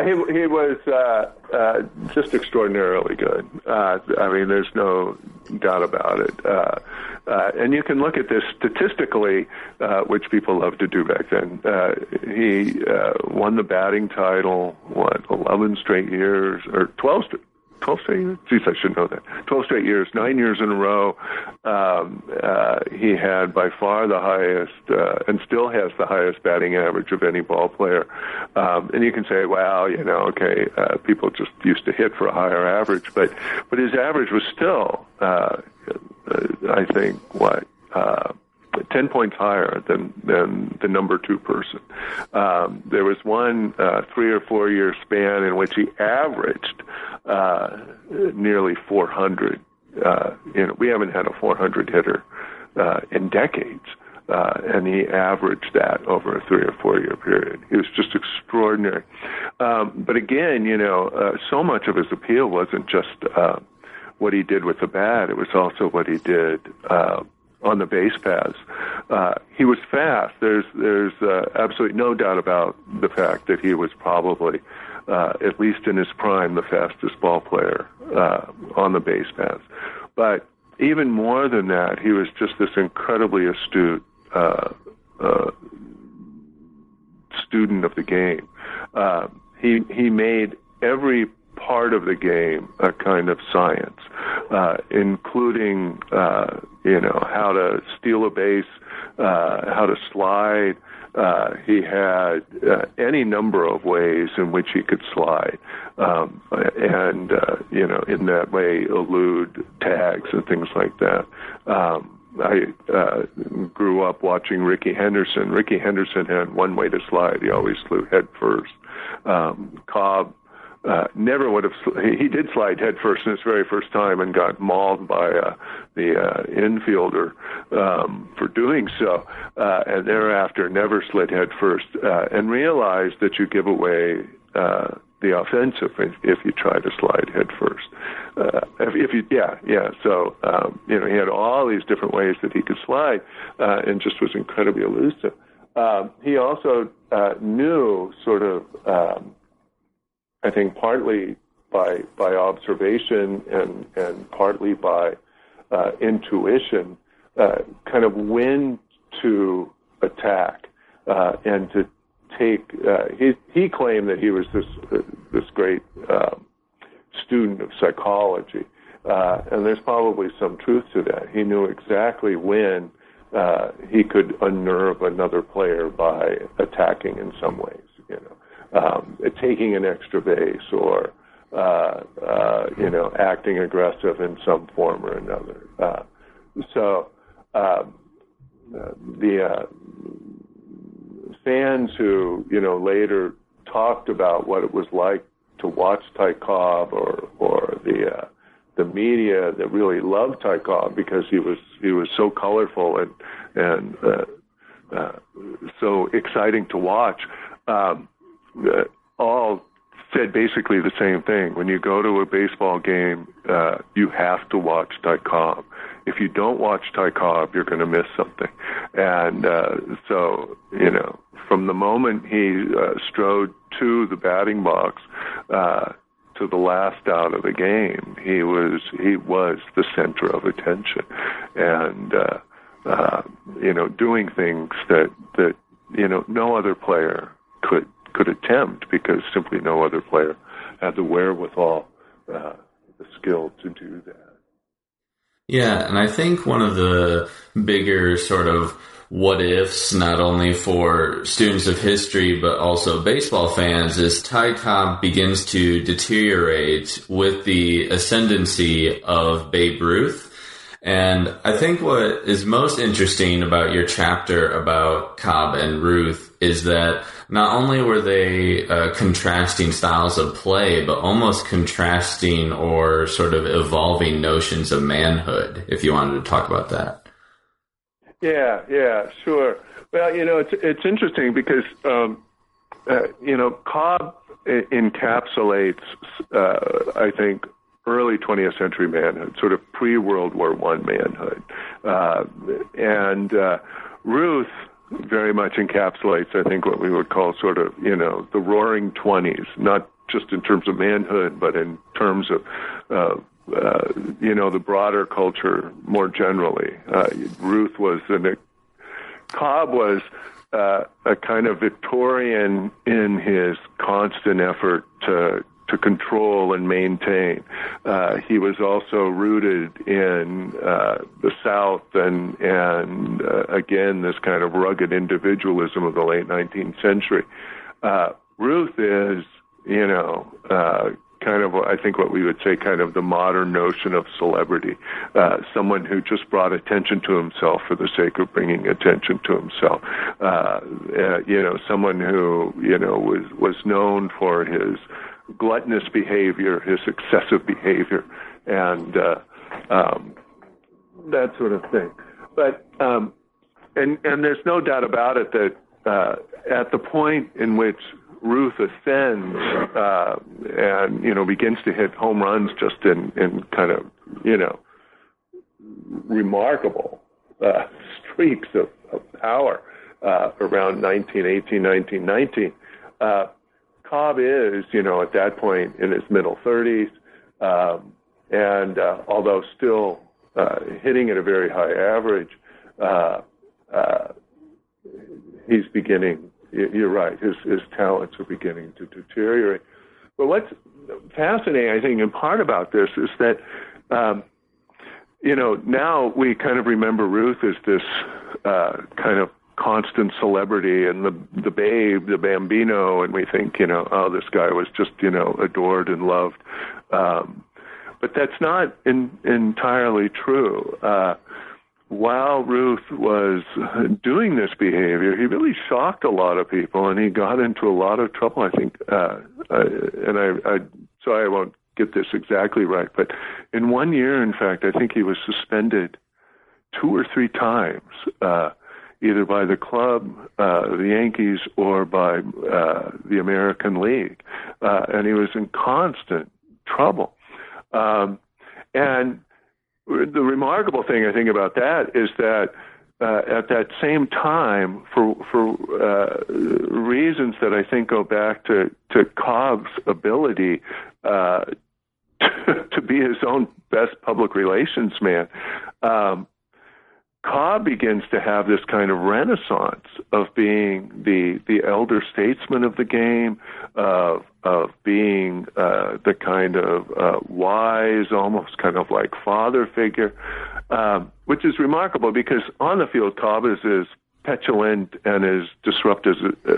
he he was uh, uh, just extraordinarily good. Uh, I mean, there's no doubt about it. Uh, uh, and you can look at this statistically, uh, which people love to do back then. Uh, he uh, won the batting title, what, 11 straight years, or 12 straight 12 straight years? Geez, I should know that. 12 straight years, nine years in a row. Um, uh, he had by far the highest, uh, and still has the highest batting average of any ball player. Um, and you can say, well, you know, okay, uh, people just used to hit for a higher average, but, but his average was still, uh, I think, what, uh, 10 points higher than, than the number two person. Um, there was one uh, three or four year span in which he averaged uh, nearly 400. Uh, you know, we haven't had a 400 hitter uh, in decades. Uh, and he averaged that over a three or four year period. He was just extraordinary. Um, but again, you know, uh, so much of his appeal wasn't just uh, what he did with the bat; it was also what he did uh, on the base paths. Uh, he was fast. There's there's uh, absolutely no doubt about the fact that he was probably uh, at least in his prime, the fastest ball player uh, on the base paths. But even more than that, he was just this incredibly astute uh, uh, student of the game. He he made every part of the game a kind of science, uh, including uh, you know how to steal a base, uh, how to slide, uh, he had uh, any number of ways in which he could slide, um, and uh, you know, in that way, elude tags and things like that. Um, I uh, grew up watching Rickey Henderson. Rickey Henderson had one way to slide; he always flew head first. Um, Cobb uh, never would have. He did slide head first in his very first time and got mauled by uh, the uh, infielder um, for doing so, uh, and thereafter never slid head first uh, and realized that you give away uh, the offensive if, if you try to slide head first. Uh, if, if you, yeah, yeah. So um, you know he had all these different ways that he could slide, uh, and just was incredibly elusive. Um, he also uh, knew sort of. Um, I think partly by by observation and and partly by uh, intuition, uh, kind of when to attack uh, and to take. Uh, he he claimed that he was this this great um, student of psychology, uh, and there's probably some truth to that. He knew exactly when uh, he could unnerve another player by attacking in some ways, you know, um, taking an extra base or uh, uh, you know acting aggressive in some form or another. Uh, so um, uh, the uh, fans who you know later talked about what it was like to watch Ty Cobb or or the uh, the media that really loved Ty Cobb because he was he was so colorful and and uh, so exciting to watch. Um, all said basically the same thing. When you go to a baseball game, uh, you have to watch Ty Cobb. If you don't watch Ty Cobb, you're going to miss something. And uh, so, you know, from the moment he uh, strode to the batting box uh, to the last out of the game, he was he was the center of attention, and uh, uh, you know, doing things that that you know no other player could could attempt because simply no other player had the wherewithal, uh, the skill to do that. Yeah, and I think one of the bigger sort of what ifs, not only for students of history, but also baseball fans, is Ty Cobb begins to deteriorate with the ascendancy of Babe Ruth. And I think what is most interesting about your chapter about Cobb and Ruth is that not only were they uh, contrasting styles of play, but almost contrasting or sort of evolving notions of manhood, if you wanted to talk about that. Yeah, yeah, sure. Well, you know, it's it's interesting because um, uh, you know Cobb encapsulates, uh, I think, early 20th century manhood, sort of pre World War One manhood, uh, and uh, Ruth very much encapsulates, I think, what we would call sort of you know the Roaring Twenties, not just in terms of manhood, but in terms of uh, uh, you know the broader culture more generally. Uh, Ruth was an Cobb was uh, a kind of Victorian in his constant effort to to control and maintain. Uh, he was also rooted in uh, the South and and uh, again this kind of rugged individualism of the late 19th century. Uh, Ruth is, you know, uh, kind of I think what we would say kind of the modern notion of celebrity, uh, someone who just brought attention to himself for the sake of bringing attention to himself. You know, someone who you know was was known for his gluttonous behavior, his excessive behavior, and uh, um, that sort of thing. But um, and and there's no doubt about it that uh, at the point in which Ruth ascends uh, and you know begins to hit home runs just in in kind of you know remarkable uh, streaks of, of power uh, around 1918, 1919. Cobb is, you know, at that point in his middle 30s, um, and uh, although still uh, hitting at a very high average, uh, uh he's beginning. You're right. His his talents are beginning to deteriorate. But what's fascinating, I think, in part about this is that, um, you know, now we kind of remember Ruth as this uh, kind of constant celebrity and the the babe, the bambino, and we think, you know, oh, this guy was just, you know, adored and loved. Um, but that's not in, entirely true. Uh, while Ruth was doing this behavior, he really shocked a lot of people, and he got into a lot of trouble. I think, uh, uh, and I, I, so I won't get this exactly right, but in one year, in fact, I think he was suspended two or three times. Uh, either by the club, uh, the Yankees, or by uh, the American League, uh, and he was in constant trouble. Um, and the remarkable thing I think about that is that uh, at that same time, for for uh, reasons that I think go back to to Cobb's ability uh, to, [LAUGHS] to be his own best public relations man, um, Cobb begins to have this kind of renaissance of being the the elder statesman of the game, of of being uh, the kind of uh, wise, almost kind of like father figure, um, which is remarkable because on the field Cobb is as petulant and as disruptive uh,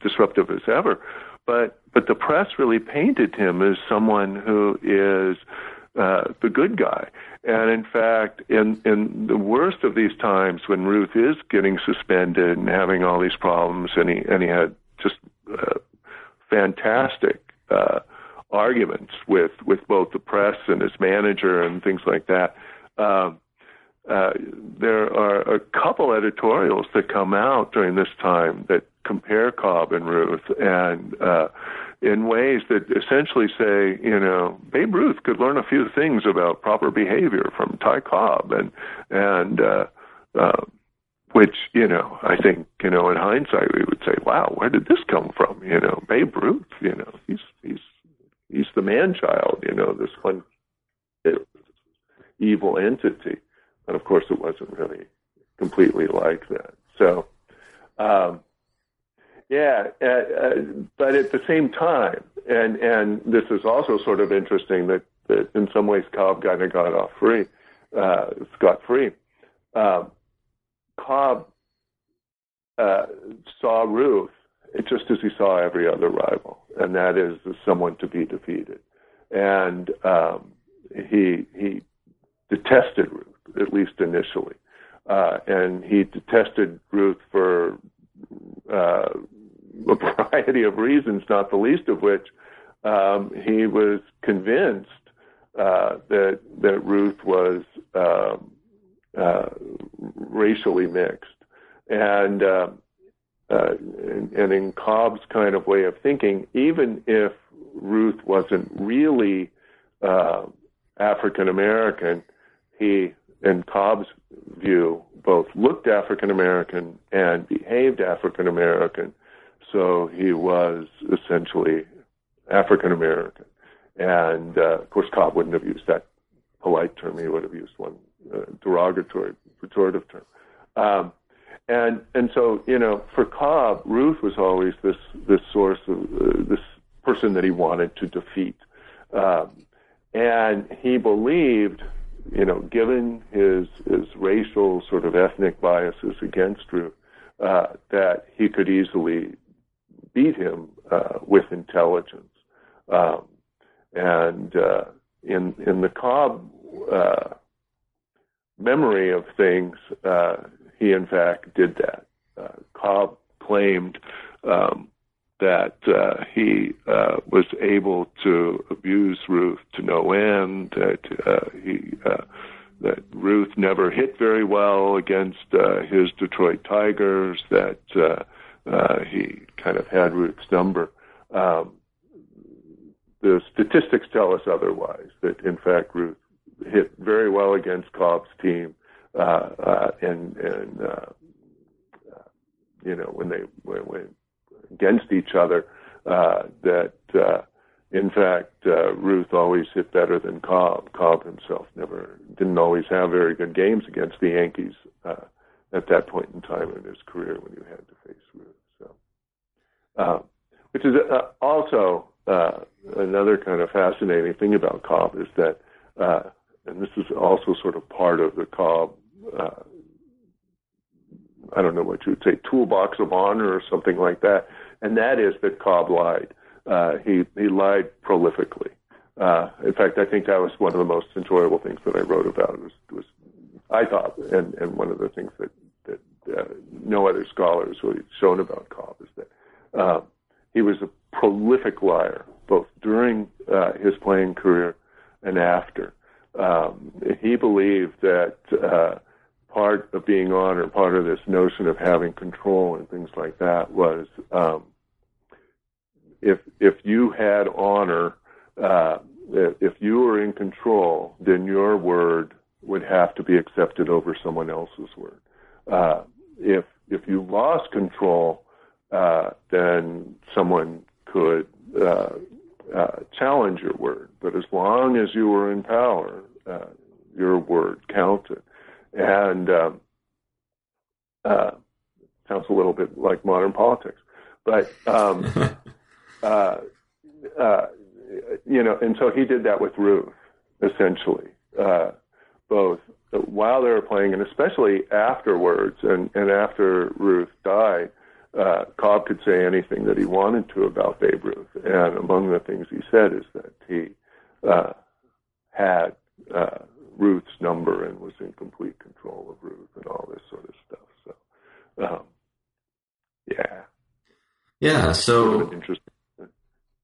disruptive as ever, but but the press really painted him as someone who is uh, the good guy. And in fact, in in the worst of these times, when Ruth is getting suspended and having all these problems, and he and he had just uh, fantastic uh, arguments with with both the press and his manager and things like that. Um, uh, there are a couple editorials that come out during this time that compare Cobb and Ruth, and uh, in ways that essentially say, you know, Babe Ruth could learn a few things about proper behavior from Ty Cobb, and and uh, uh, which you know, I think you know, in hindsight, we would say, wow, where did this come from? You know, Babe Ruth, you know, he's he's he's the man child, you know, this one evil entity, and of course, it wasn't really completely like that. So. Um, yeah, uh, uh, but at the same time, and and this is also sort of interesting that, that in some ways Cobb kind of got off free, uh, scot free. Um, Cobb uh, saw Ruth just as he saw every other rival, and that is someone to be defeated. And um, he he detested Ruth at least initially, uh, and he detested Ruth for uh, a [LAUGHS] variety of reasons, not the least of which um, he was convinced uh, that that Ruth was um, uh, racially mixed, and, uh, uh, and and in Cobb's kind of way of thinking, even if Ruth wasn't really African American, he, in Cobb's view, both looked African American and behaved African American so he was essentially African American. And uh, of course, Cobb wouldn't have used that polite term. He would have used one uh, derogatory, pejorative term. Um, and and so you know, for Cobb, Ruth was always this this source of uh, this person that he wanted to defeat, um, and he believed, you know, given his his racial sort of ethnic biases against Ruth, uh, that he could easily beat him uh, with intelligence. Um, and uh, in in the Cobb uh, memory of things, uh, he in fact did that. Uh, Cobb claimed um, that uh, he was able to abuse Ruth to no end. That he that Ruth never hit very well against his Detroit Tigers. That uh, he kind of had Ruth's number. Um, the statistics tell us otherwise. That in fact Ruth hit very well against Cobb's team, uh, uh, and and uh, uh, you know when they went against each other, uh, that uh, in fact uh, Ruth always hit better than Cobb. Cobb himself never didn't always have very good games against the Yankees. Uh, at that point in time in his career when you had to face Ruth. So, uh, which is uh, also uh, another kind of fascinating thing about Cobb is that, uh, and this is also sort of part of the Cobb. Uh, I don't know what you would say, toolbox of honor or something like that, and that is that Cobb lied. Uh, he he lied prolifically. in fact, I think that was one of the most enjoyable things that I wrote about. Was, was I thought, and, and one of the things that uh, no other scholar has really shown about Cobb is that uh, he was a prolific liar, both during uh, his playing career and after. Um, he believed that uh, part of being on, or part of this notion of having control and things like that, was um, if if you had honor, uh, if you were in control, then your word would have to be accepted over someone else's word. Uh, if if you lost control, uh, then someone could uh, uh, challenge your word. But as long as you were in power, uh, your word counted. And um, sounds a little bit like modern politics, but um, [LAUGHS] uh, uh, you know, and so he did that with Ruth, essentially, uh, both while they were playing and especially afterwards, and and after Ruth died. Uh, Cobb could say anything that he wanted to about Babe Ruth, and among the things he said is that he uh, had uh, Ruth's number and was in complete control of Ruth and all this sort of stuff. So, um, yeah, yeah. So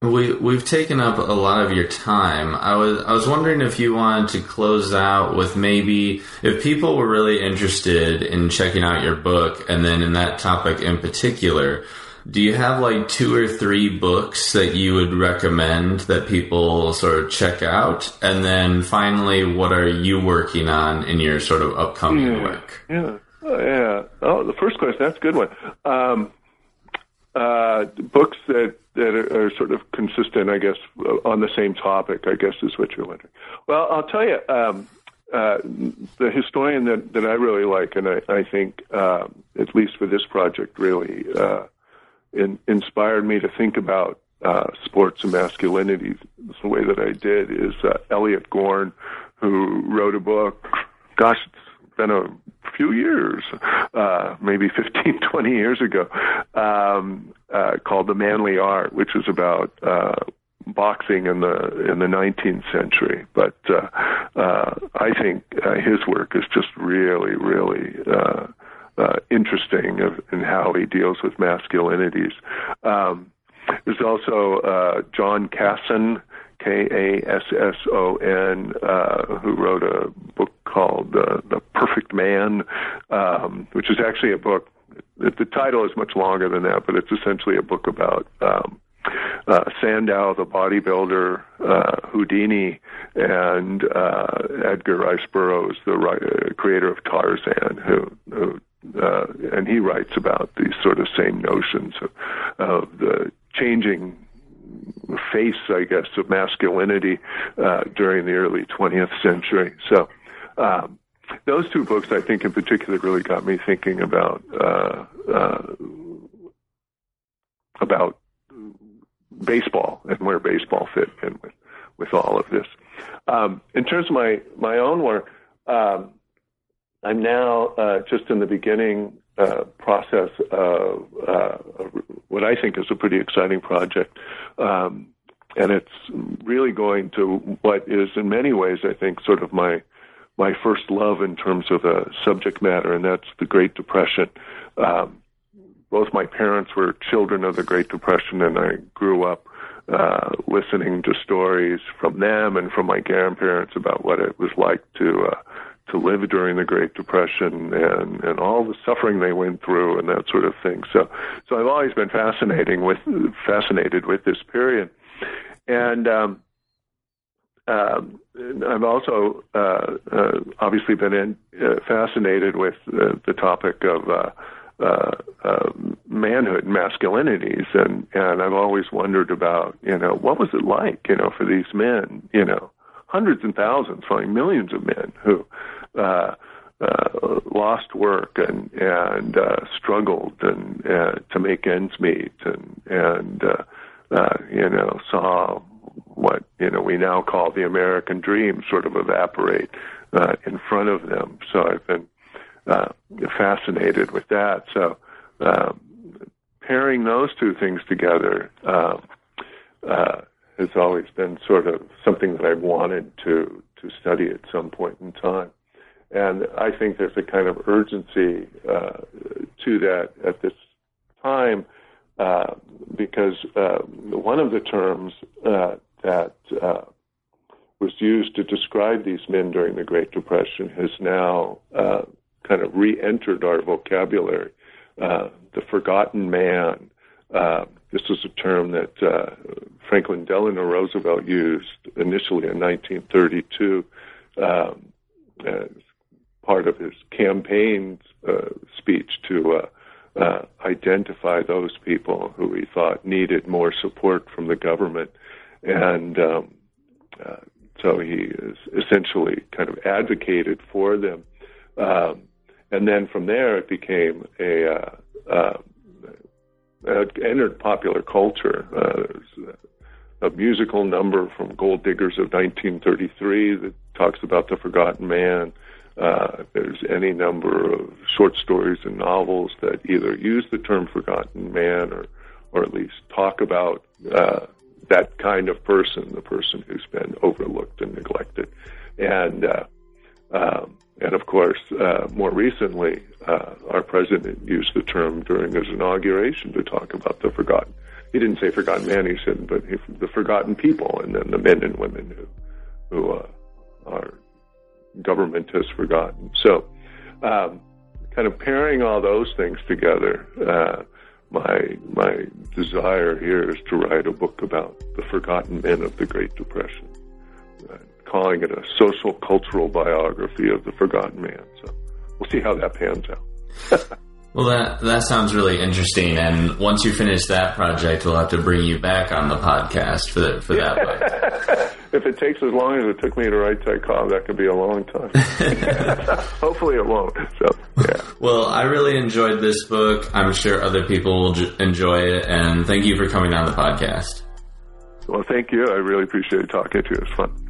we we've taken up a lot of your time. I was I was wondering if you wanted to close out with maybe if people were really interested in checking out your book and then in that topic in particular, do you have like two or three books that you would recommend that people sort of check out? And then finally, what are you working on in your sort of upcoming yeah, work? Yeah, oh, yeah. Oh, the first question that's a good one. Um, uh, books that that are, are, sort of consistent, I guess, on the same topic. I guess is what you're wondering. Well, I'll tell you. Um, uh, the historian that, that I really like, and I, I think, uh, at least for this project, really uh, in, inspired me to think about uh, sports and masculinity the way that I did is uh, Elliot Gorn, who wrote a book. Gosh, it's been a few years, uh, maybe [LAUGHS] 15, 20 years ago, um, uh, called The Manly Art, which is about uh, boxing in the in the 19th century. But uh, uh, I think uh, his work is just really, really uh, uh, interesting in how he deals with masculinities. Um, there's also uh, John Kasson, K A S S O N, uh, who wrote a book called uh, The Perfect Man, um, which is actually a book. The title is much longer than that, but it's essentially a book about um, uh, Sandow, the bodybuilder, uh, Houdini, and uh, Edgar Rice Burroughs, the uh, creator of Tarzan, who, who uh, and he writes about these sort of same notions of, of the changing face, I guess, of masculinity uh, during the early 20th century. So, um, those two books, I think, in particular, really got me thinking about uh, uh, about baseball and where baseball fit in with with all of this. Um, in terms of my my own work, um, I'm now uh, just in the beginning uh, process of uh, what I think is a pretty exciting project. Um, and it's really going to what is, in many ways, I think, sort of my my first love in terms of a subject matter, and that's the Great Depression. Um, both my parents were children of the Great Depression, and I grew up uh, listening to stories from them and from my grandparents about what it was like to uh, to live during the Great Depression and and all the suffering they went through and that sort of thing. So so I've always been fascinating with fascinated with this period, and um, uh, I've also uh, uh, obviously been in, uh, fascinated with the topic of. Uh, uh, uh, manhood and masculinities, and and I've always wondered about you know what was it like you know for these men you know hundreds and thousands, probably millions of men who uh, uh, lost work and and uh, struggled and uh, to make ends meet and and uh, uh, you know saw what you know we now call the American dream sort of evaporate uh, in front of them. So I've been uh, fascinated with that. So um, pairing those two things together uh, uh, has always been sort of something that I've wanted to to study at some point in time. And I think there's a kind of urgency uh, to that at this time uh, because uh, one of the terms uh, that uh, was used to describe these men during the Great Depression has now uh, kind of re entered our vocabulary. the forgotten man. this was a term that Franklin Delano Roosevelt used initially in 1932. Um, part of his campaign uh, speech to uh, uh, identify those people who he thought needed more support from the government, and um, uh, so he essentially kind of advocated for them. Um, and then from there it became a uh, uh, entered popular culture. Uh, a musical number from Gold Diggers of 1933 that talks about the forgotten man. Uh, there's any number of short stories and novels that either use the term forgotten man or, or at least talk about uh, that kind of person, the person who's been overlooked and neglected. And uh, um, and of course, uh, more recently, uh, our president used the term during his inauguration to talk about the forgotten. He didn't say forgotten man, he said, but he, the forgotten people, and then the men and women who, who uh, our government has forgotten. So, um, kind of pairing all those things together, uh, my my desire here is to write a book about the forgotten men of the Great Depression calling it a social cultural biography of the forgotten man. So we'll see how that pans out. [LAUGHS] well, that that sounds really interesting. And once you finish that project, we'll have to bring you back on the podcast for the, for that book. [LAUGHS] if it takes as long as it took me to write Ty Cobb, that could be a long time. [LAUGHS] Hopefully, it won't. So, yeah. Well, I really enjoyed this book. I'm sure other people will enjoy it. And thank you for coming on the podcast. Well, thank you. I really appreciate talking to you. It was fun.